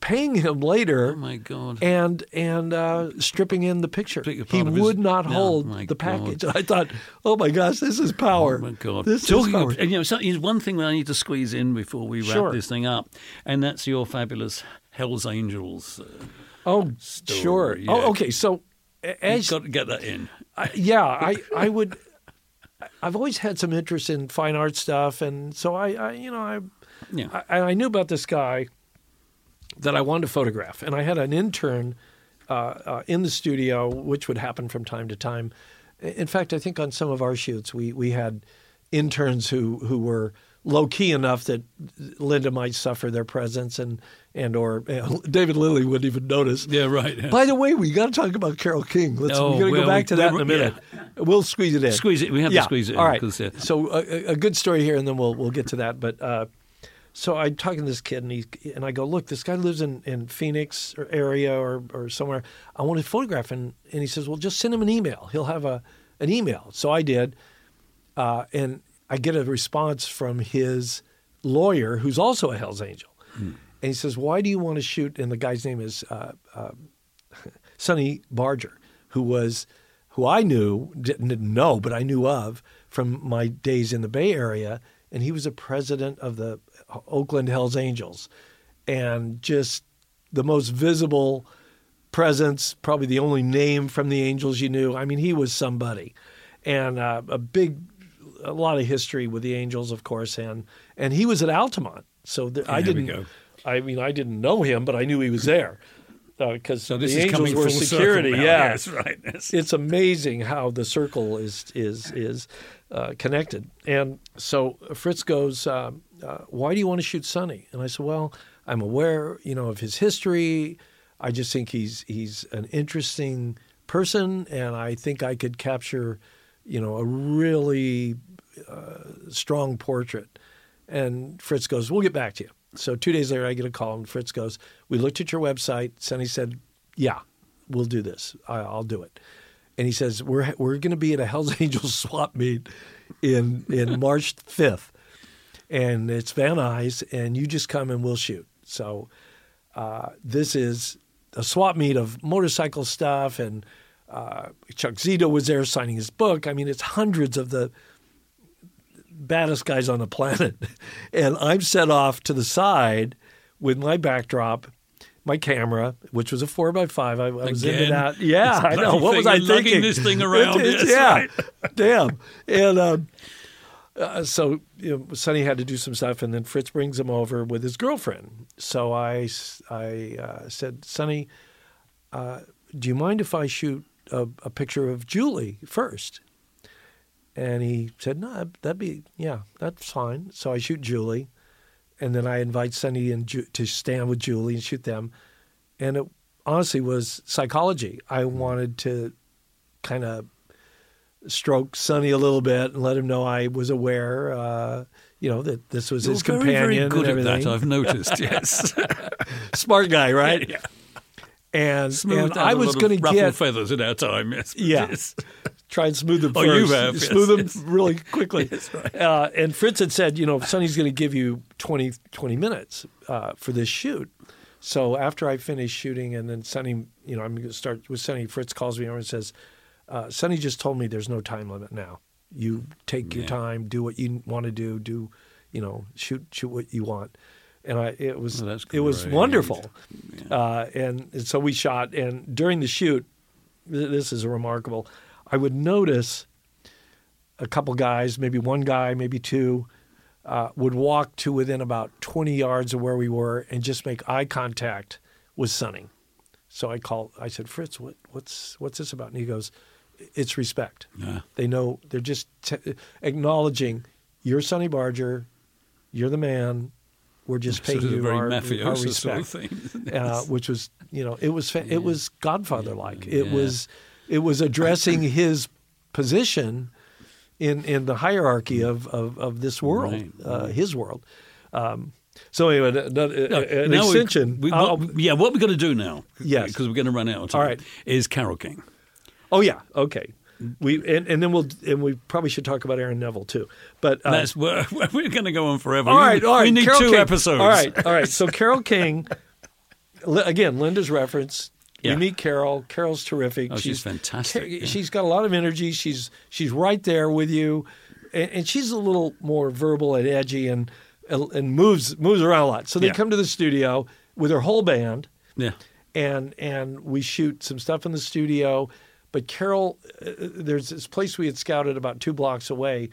[SPEAKER 4] paying him later.
[SPEAKER 3] Oh my God.
[SPEAKER 4] And and uh, stripping in the picture. He
[SPEAKER 3] pardon, it was-
[SPEAKER 4] would not
[SPEAKER 3] Oh,
[SPEAKER 4] hold
[SPEAKER 3] my
[SPEAKER 4] the package. I thought, oh my gosh, this is power.
[SPEAKER 3] Oh my God!
[SPEAKER 4] This
[SPEAKER 3] Talking
[SPEAKER 4] is power.
[SPEAKER 3] of, and, you know, so, there's one thing that I need to squeeze in before we wrap
[SPEAKER 4] Sure.
[SPEAKER 3] this thing up, and that's your fabulous Hell's Angels. Uh,
[SPEAKER 4] oh,
[SPEAKER 3] story,
[SPEAKER 4] sure.
[SPEAKER 3] yeah.
[SPEAKER 4] Oh, okay. So a-
[SPEAKER 3] you've got to get that in.
[SPEAKER 4] I, yeah, I I would. I've always had some interest in fine art stuff, and so I, I you know, I
[SPEAKER 3] Yeah.
[SPEAKER 4] I, I knew about this guy that I wanted to photograph, and I had an intern uh, uh, in the studio, which would happen from time to time. In fact, I think on some of our shoots, we we had interns who who were low key enough that Linda might suffer their presence, and and or uh, David Lilly wouldn't even notice.
[SPEAKER 3] Yeah, right.
[SPEAKER 4] By the way, we got to talk about Carole King. Let's
[SPEAKER 3] Oh,
[SPEAKER 4] we're going to
[SPEAKER 3] well,
[SPEAKER 4] go back to that in a minute. We'll squeeze it in.
[SPEAKER 3] Squeeze it. We have to squeeze it in,
[SPEAKER 4] All right.
[SPEAKER 3] 'cause, uh,
[SPEAKER 4] So a, a- a good story here, and then we'll we'll get to that. But uh, so I'm talking to this kid, and he and I go, look, this guy lives in, in Phoenix or area or or somewhere. I want to photograph, and and he says, well, just send him an email. He'll have a an email. So I did, uh, and I get a response from his lawyer, who's also a Hell's Angel, and he says, why do you want to shoot? And the guy's name is. Uh, uh, Sonny Barger, who was who I knew didn't, didn't know, but I knew of from my days in the Bay Area, and he was a president of the Oakland Hell's Angels, and just the most visible presence, probably the only name from the Angels you knew. I mean, he was somebody, and uh, a big, a lot of history with the Angels, of course, and and he was at Altamont, so th- I didn't. I mean, I didn't know him, but I knew he was there. because
[SPEAKER 3] So
[SPEAKER 4] the
[SPEAKER 3] is
[SPEAKER 4] angels were security.
[SPEAKER 3] now.
[SPEAKER 4] Yeah,
[SPEAKER 3] Yes, right. Yes.
[SPEAKER 4] it's amazing how the circle is is is uh, connected. And so Fritz goes, um, uh, "Why do you want to shoot Sonny?" And I said, "Well, I'm aware, you know, of his history. I just think he's he's an interesting person, and I think I could capture, you know, a really uh, strong portrait." And Fritz goes, "We'll get back to you." So two days later, I get a call, and Fritz goes, "We looked at your website." Sonny said, "Yeah, we'll do this. I, I'll do it." And he says, "We're we're going to be at a Hell's Angels swap meet in in March fifth, and it's Van Nuys, and you just come and we'll shoot." So uh, this is a swap meet of motorcycle stuff, and uh, Chuck Zito was there signing his book. I mean, it's hundreds of the baddest guys on the planet. And I'm set off to the side with my backdrop, my camera, which was a four by five. I, I was into
[SPEAKER 3] Again?
[SPEAKER 4] that. Yeah, I know. What was I thinking?
[SPEAKER 3] this thing around,
[SPEAKER 4] It-
[SPEAKER 3] yes,
[SPEAKER 4] yeah, damn. And um, uh, so you know, Sonny had to do some stuff, and then Fritz brings him over with his girlfriend. So I, uh, said, Sonny, uh, do you mind if I shoot a, a picture of Julie first? And he said, no, that'd- that'd be, yeah, that's fine. So I shoot Julie. And then I invite Sonny and Ju- to stand with Julie and shoot them. And it honestly was psychology. I wanted to kind of stroke Sonny a little bit and let him know I was aware, uh, you know, that this was
[SPEAKER 3] You're
[SPEAKER 4] his
[SPEAKER 3] very,
[SPEAKER 4] companion
[SPEAKER 3] very good
[SPEAKER 4] and
[SPEAKER 3] at that. I've noticed. Yes,
[SPEAKER 4] Smart guy, right?
[SPEAKER 3] Yeah.
[SPEAKER 4] And, and I was going to get
[SPEAKER 3] feathers in our time. Yes,
[SPEAKER 4] Yeah.
[SPEAKER 3] yes.
[SPEAKER 4] try and smooth them
[SPEAKER 3] Oh, you have, yes,
[SPEAKER 4] smooth them
[SPEAKER 3] yes.
[SPEAKER 4] really quickly. uh, and Fritz had said, you know, Sonny's going to give you 20, 20 minutes uh, for this shoot. So after I finish shooting, and then Sonny, you know, I'm going to start with Sonny. Fritz calls me over and says, uh, "Sonny just told me there's no time limit now. You take your time, do what you want to do, do, you know, shoot shoot what you want." And I, it was it was wonderful. Uh, and, and so we shot, and during the shoot, th- this is remarkable. I would notice a couple guys, maybe one guy, maybe two, uh, would walk to within about 20 yards of where we were and just make eye contact with Sonny. So I called. I said, Fritz, what, what's what's this about? And he goes, It's respect.
[SPEAKER 3] Yeah.
[SPEAKER 4] They know. They're just t- acknowledging you're Sonny Barger, you're the man. We're just
[SPEAKER 3] Sort
[SPEAKER 4] paying
[SPEAKER 3] of
[SPEAKER 4] you
[SPEAKER 3] very
[SPEAKER 4] our, our
[SPEAKER 3] mafioso sort
[SPEAKER 4] respect,
[SPEAKER 3] of thing,
[SPEAKER 4] uh, which was you know it was fa- it was Godfather like. It
[SPEAKER 3] Yeah.
[SPEAKER 4] was it was addressing his position in in the hierarchy of of, of this world,
[SPEAKER 3] Right,
[SPEAKER 4] uh, his world. Um, so anyway, another,
[SPEAKER 3] No,
[SPEAKER 4] an
[SPEAKER 3] now we-
[SPEAKER 4] extension.
[SPEAKER 3] We, what, yeah, what we're going to do now,
[SPEAKER 4] Yes.
[SPEAKER 3] because we're going to run out of time,
[SPEAKER 4] All right.
[SPEAKER 3] is Carole King.
[SPEAKER 4] Oh yeah, okay. We and, and then we'll and we probably should talk about Aaron Neville too. But uh,
[SPEAKER 3] That's we're, we're going to go on forever.
[SPEAKER 4] all right, all right.
[SPEAKER 3] We need
[SPEAKER 4] Carole
[SPEAKER 3] two
[SPEAKER 4] King.
[SPEAKER 3] episodes.
[SPEAKER 4] All right, all right. So Carole King, li- again, Linda's reference.
[SPEAKER 3] Yeah.
[SPEAKER 4] We meet Carol. Carol's terrific.
[SPEAKER 3] Oh, she's fantastic,
[SPEAKER 4] Ca-
[SPEAKER 3] yeah.
[SPEAKER 4] She's got a lot of energy. She's she's right there with you, and, and she's a little more verbal and edgy and and moves moves around a lot. So they
[SPEAKER 3] Yeah.
[SPEAKER 4] come to the studio with her whole band
[SPEAKER 3] Yeah.
[SPEAKER 4] and and we shoot some stuff in the studio. But Carol, uh, there's this place we had scouted about two blocks away,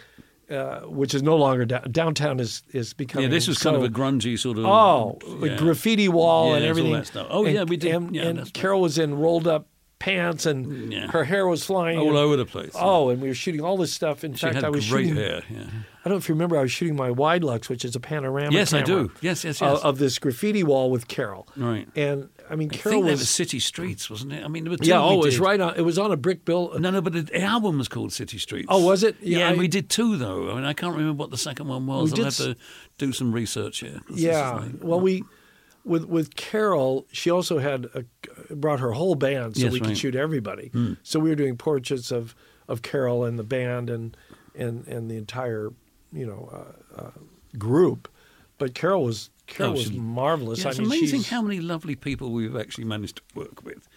[SPEAKER 4] uh, which is no longer down, downtown. Is is becoming
[SPEAKER 3] Yeah, this was kind of a grungy sort of.
[SPEAKER 4] oh
[SPEAKER 3] yeah.
[SPEAKER 4] graffiti wall
[SPEAKER 3] Yeah,
[SPEAKER 4] and everything.
[SPEAKER 3] Oh,
[SPEAKER 4] And-
[SPEAKER 3] yeah, we did.
[SPEAKER 4] And,
[SPEAKER 3] Yeah,
[SPEAKER 4] and was in rolled up pants and
[SPEAKER 3] Yeah.
[SPEAKER 4] her hair was flying
[SPEAKER 3] all
[SPEAKER 4] and-
[SPEAKER 3] over the place.
[SPEAKER 4] Oh, and we were shooting all this stuff. In
[SPEAKER 3] she
[SPEAKER 4] fact,
[SPEAKER 3] had
[SPEAKER 4] I was
[SPEAKER 3] great
[SPEAKER 4] shooting.
[SPEAKER 3] hair. Yeah.
[SPEAKER 4] I don't know if you remember. I was shooting my Widelux, which is a panorama.
[SPEAKER 3] Yes, I do. Yes, yes,
[SPEAKER 4] uh,
[SPEAKER 3] yes.
[SPEAKER 4] of this graffiti wall with Carol.
[SPEAKER 3] Right.
[SPEAKER 4] And I mean,
[SPEAKER 3] I
[SPEAKER 4] Carol
[SPEAKER 3] think
[SPEAKER 4] was.
[SPEAKER 3] was City Streets, wasn't it? I mean, there
[SPEAKER 4] yeah. Oh, it was right on. It was on a brick bill.
[SPEAKER 3] No, no, but the album was called City Streets.
[SPEAKER 4] Oh, was it?
[SPEAKER 3] Yeah,
[SPEAKER 4] Yeah,
[SPEAKER 3] and we did two though. I mean, I can't remember what the second one was.
[SPEAKER 4] We
[SPEAKER 3] I'll
[SPEAKER 4] did
[SPEAKER 3] have to do some research here. This
[SPEAKER 4] Yeah.
[SPEAKER 3] like-
[SPEAKER 4] Well, we with with Carol, she also had a, brought her whole band so
[SPEAKER 3] Yes,
[SPEAKER 4] we could
[SPEAKER 3] right. Hmm.
[SPEAKER 4] shoot everybody. So we were doing portraits of of Carol and the band and and and the entire you know uh, uh, group. But Carol was Carol
[SPEAKER 3] Oh,
[SPEAKER 4] was marvelous.
[SPEAKER 3] Yeah, it's
[SPEAKER 4] I mean,
[SPEAKER 3] amazing how many lovely people we've actually managed to work with.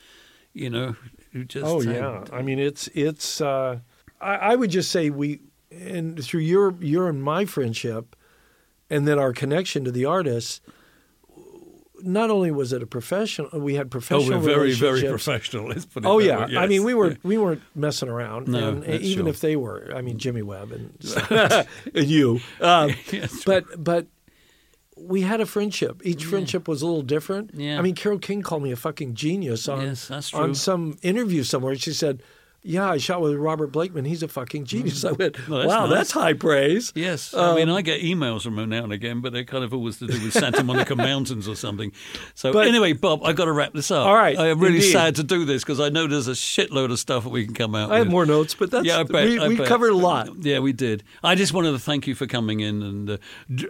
[SPEAKER 3] You know, who just
[SPEAKER 4] Oh yeah, I mean it's it's. Uh, I, I would just say we, and through your your and my friendship, and then our connection to the artists. Not only was it a professional, we had professional.
[SPEAKER 3] Oh, we're very, very professional. Let's put it
[SPEAKER 4] Oh yeah,
[SPEAKER 3] way.
[SPEAKER 4] I mean we were
[SPEAKER 3] Yeah.
[SPEAKER 4] we weren't messing around,
[SPEAKER 3] No,
[SPEAKER 4] and even
[SPEAKER 3] sure.
[SPEAKER 4] if they were, I mean Jimmy Webb and, and you, um,
[SPEAKER 3] Yes.
[SPEAKER 4] but but we had a friendship. Each friendship was a little different.
[SPEAKER 3] Yeah.
[SPEAKER 4] I mean, Carole King called me a fucking genius on
[SPEAKER 3] Yes,
[SPEAKER 4] on some interview somewhere. She said, "Yeah, I shot with Robert Blakeman. He's a fucking genius." I went,
[SPEAKER 3] Well, that's
[SPEAKER 4] "Wow,
[SPEAKER 3] nice.
[SPEAKER 4] that's high praise."
[SPEAKER 3] Yes, I mean
[SPEAKER 4] Um,
[SPEAKER 3] I get emails from him now and again, but they're kind of always to do with Santa Monica Mountains or something. So
[SPEAKER 4] But-
[SPEAKER 3] anyway, Bob, I've got to wrap this up.
[SPEAKER 4] All right,
[SPEAKER 3] I am really
[SPEAKER 4] indeed.
[SPEAKER 3] sad to do this because I know there's a shitload of stuff that we can come out.
[SPEAKER 4] I have more notes, but that's
[SPEAKER 3] yeah, I bet,
[SPEAKER 4] we,
[SPEAKER 3] I
[SPEAKER 4] we
[SPEAKER 3] bet.
[SPEAKER 4] covered a lot.
[SPEAKER 3] Yeah, we did. I just wanted to thank you for coming in and uh,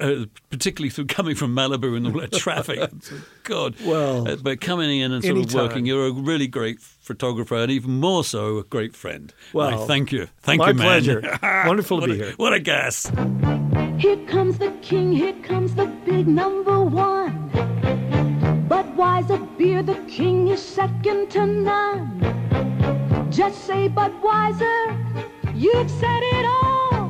[SPEAKER 3] uh, particularly through coming from Malibu and all that traffic. God,
[SPEAKER 4] Well,
[SPEAKER 3] Uh, but coming in and sort of working, you're a really great photographer and even more so a great friend.
[SPEAKER 4] Well,
[SPEAKER 3] I thank you. Thank
[SPEAKER 4] my
[SPEAKER 3] you, man.
[SPEAKER 4] pleasure. Wonderful to be
[SPEAKER 3] a-
[SPEAKER 4] here.
[SPEAKER 3] What a gas.
[SPEAKER 5] Here comes the king, here comes the big number one. Budweiser beer, the king is second to none. Just say Budweiser, you've said it all.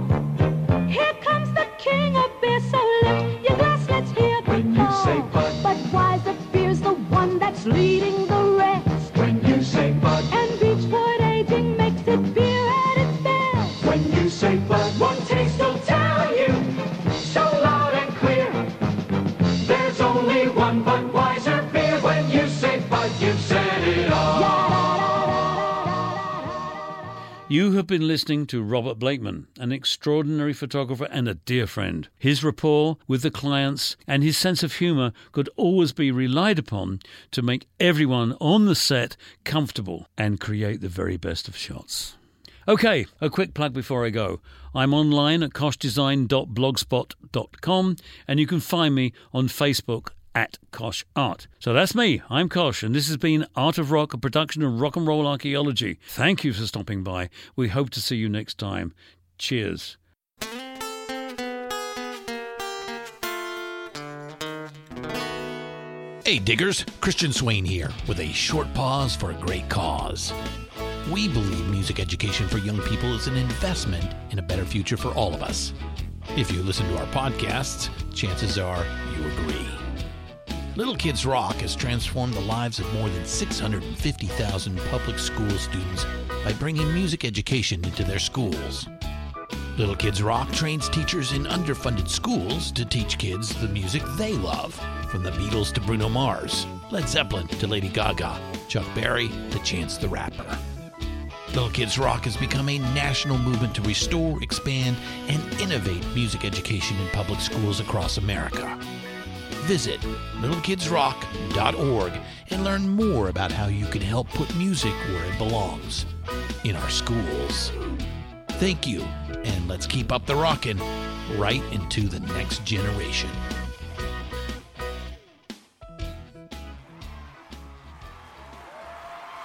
[SPEAKER 5] Here comes the king of beer, so lift your glass, let's hear the
[SPEAKER 6] When you
[SPEAKER 5] call.
[SPEAKER 6] say Bud.
[SPEAKER 5] Budweiser beer's the one that's leading
[SPEAKER 6] say Bud, one taste will tell you so loud and clear. There's only one beer. When you say you've said it all.
[SPEAKER 3] You have been listening to Robert Blakeman, an extraordinary photographer and a dear friend. His rapport with the clients and his sense of humour could always be relied upon to make everyone on the set comfortable and create the very best of shots. Okay, a quick plug before I go. I'm online at koshdesign.blogspot.com and you can find me on Facebook at Kosh Art. So that's me. I'm Kosh, and this has been Art of Rock, a production of Rock and Roll Archaeology. Thank you for stopping by. We hope to see you next time. Cheers.
[SPEAKER 7] Hey, diggers, Christian Swain here with a short pause for a great cause. We believe music education for young people is an investment in a better future for all of us. If you listen to our podcasts, chances are you agree. Little Kids Rock has transformed the lives of more than 650,000 public school students by bringing music education into their schools. Little Kids Rock trains teachers in underfunded schools to teach kids the music they love, from the Beatles to Bruno Mars, Led Zeppelin to Lady Gaga, Chuck Berry to Chance the Rapper. Little Kids Rock has become a national movement to restore, expand, and innovate music education in public schools across America. Visit littlekidsrock.org and learn more about how you can help put music where it belongs in our schools. Thank you, and let's keep up the rockin' right into the next generation.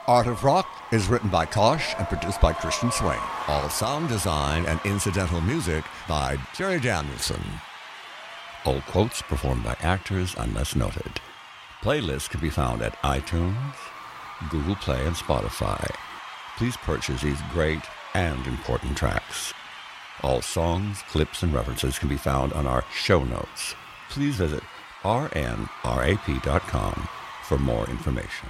[SPEAKER 1] Art of Rock is written by Kosh and produced by Christian Swain. All sound design and incidental music by Jerry Danielson. All quotes performed by actors unless noted. Playlists can be found at iTunes, Google Play, and Spotify. Please purchase these great and important tracks. All songs, clips, and references can be found on our show notes. Please visit rnrap.com for more information.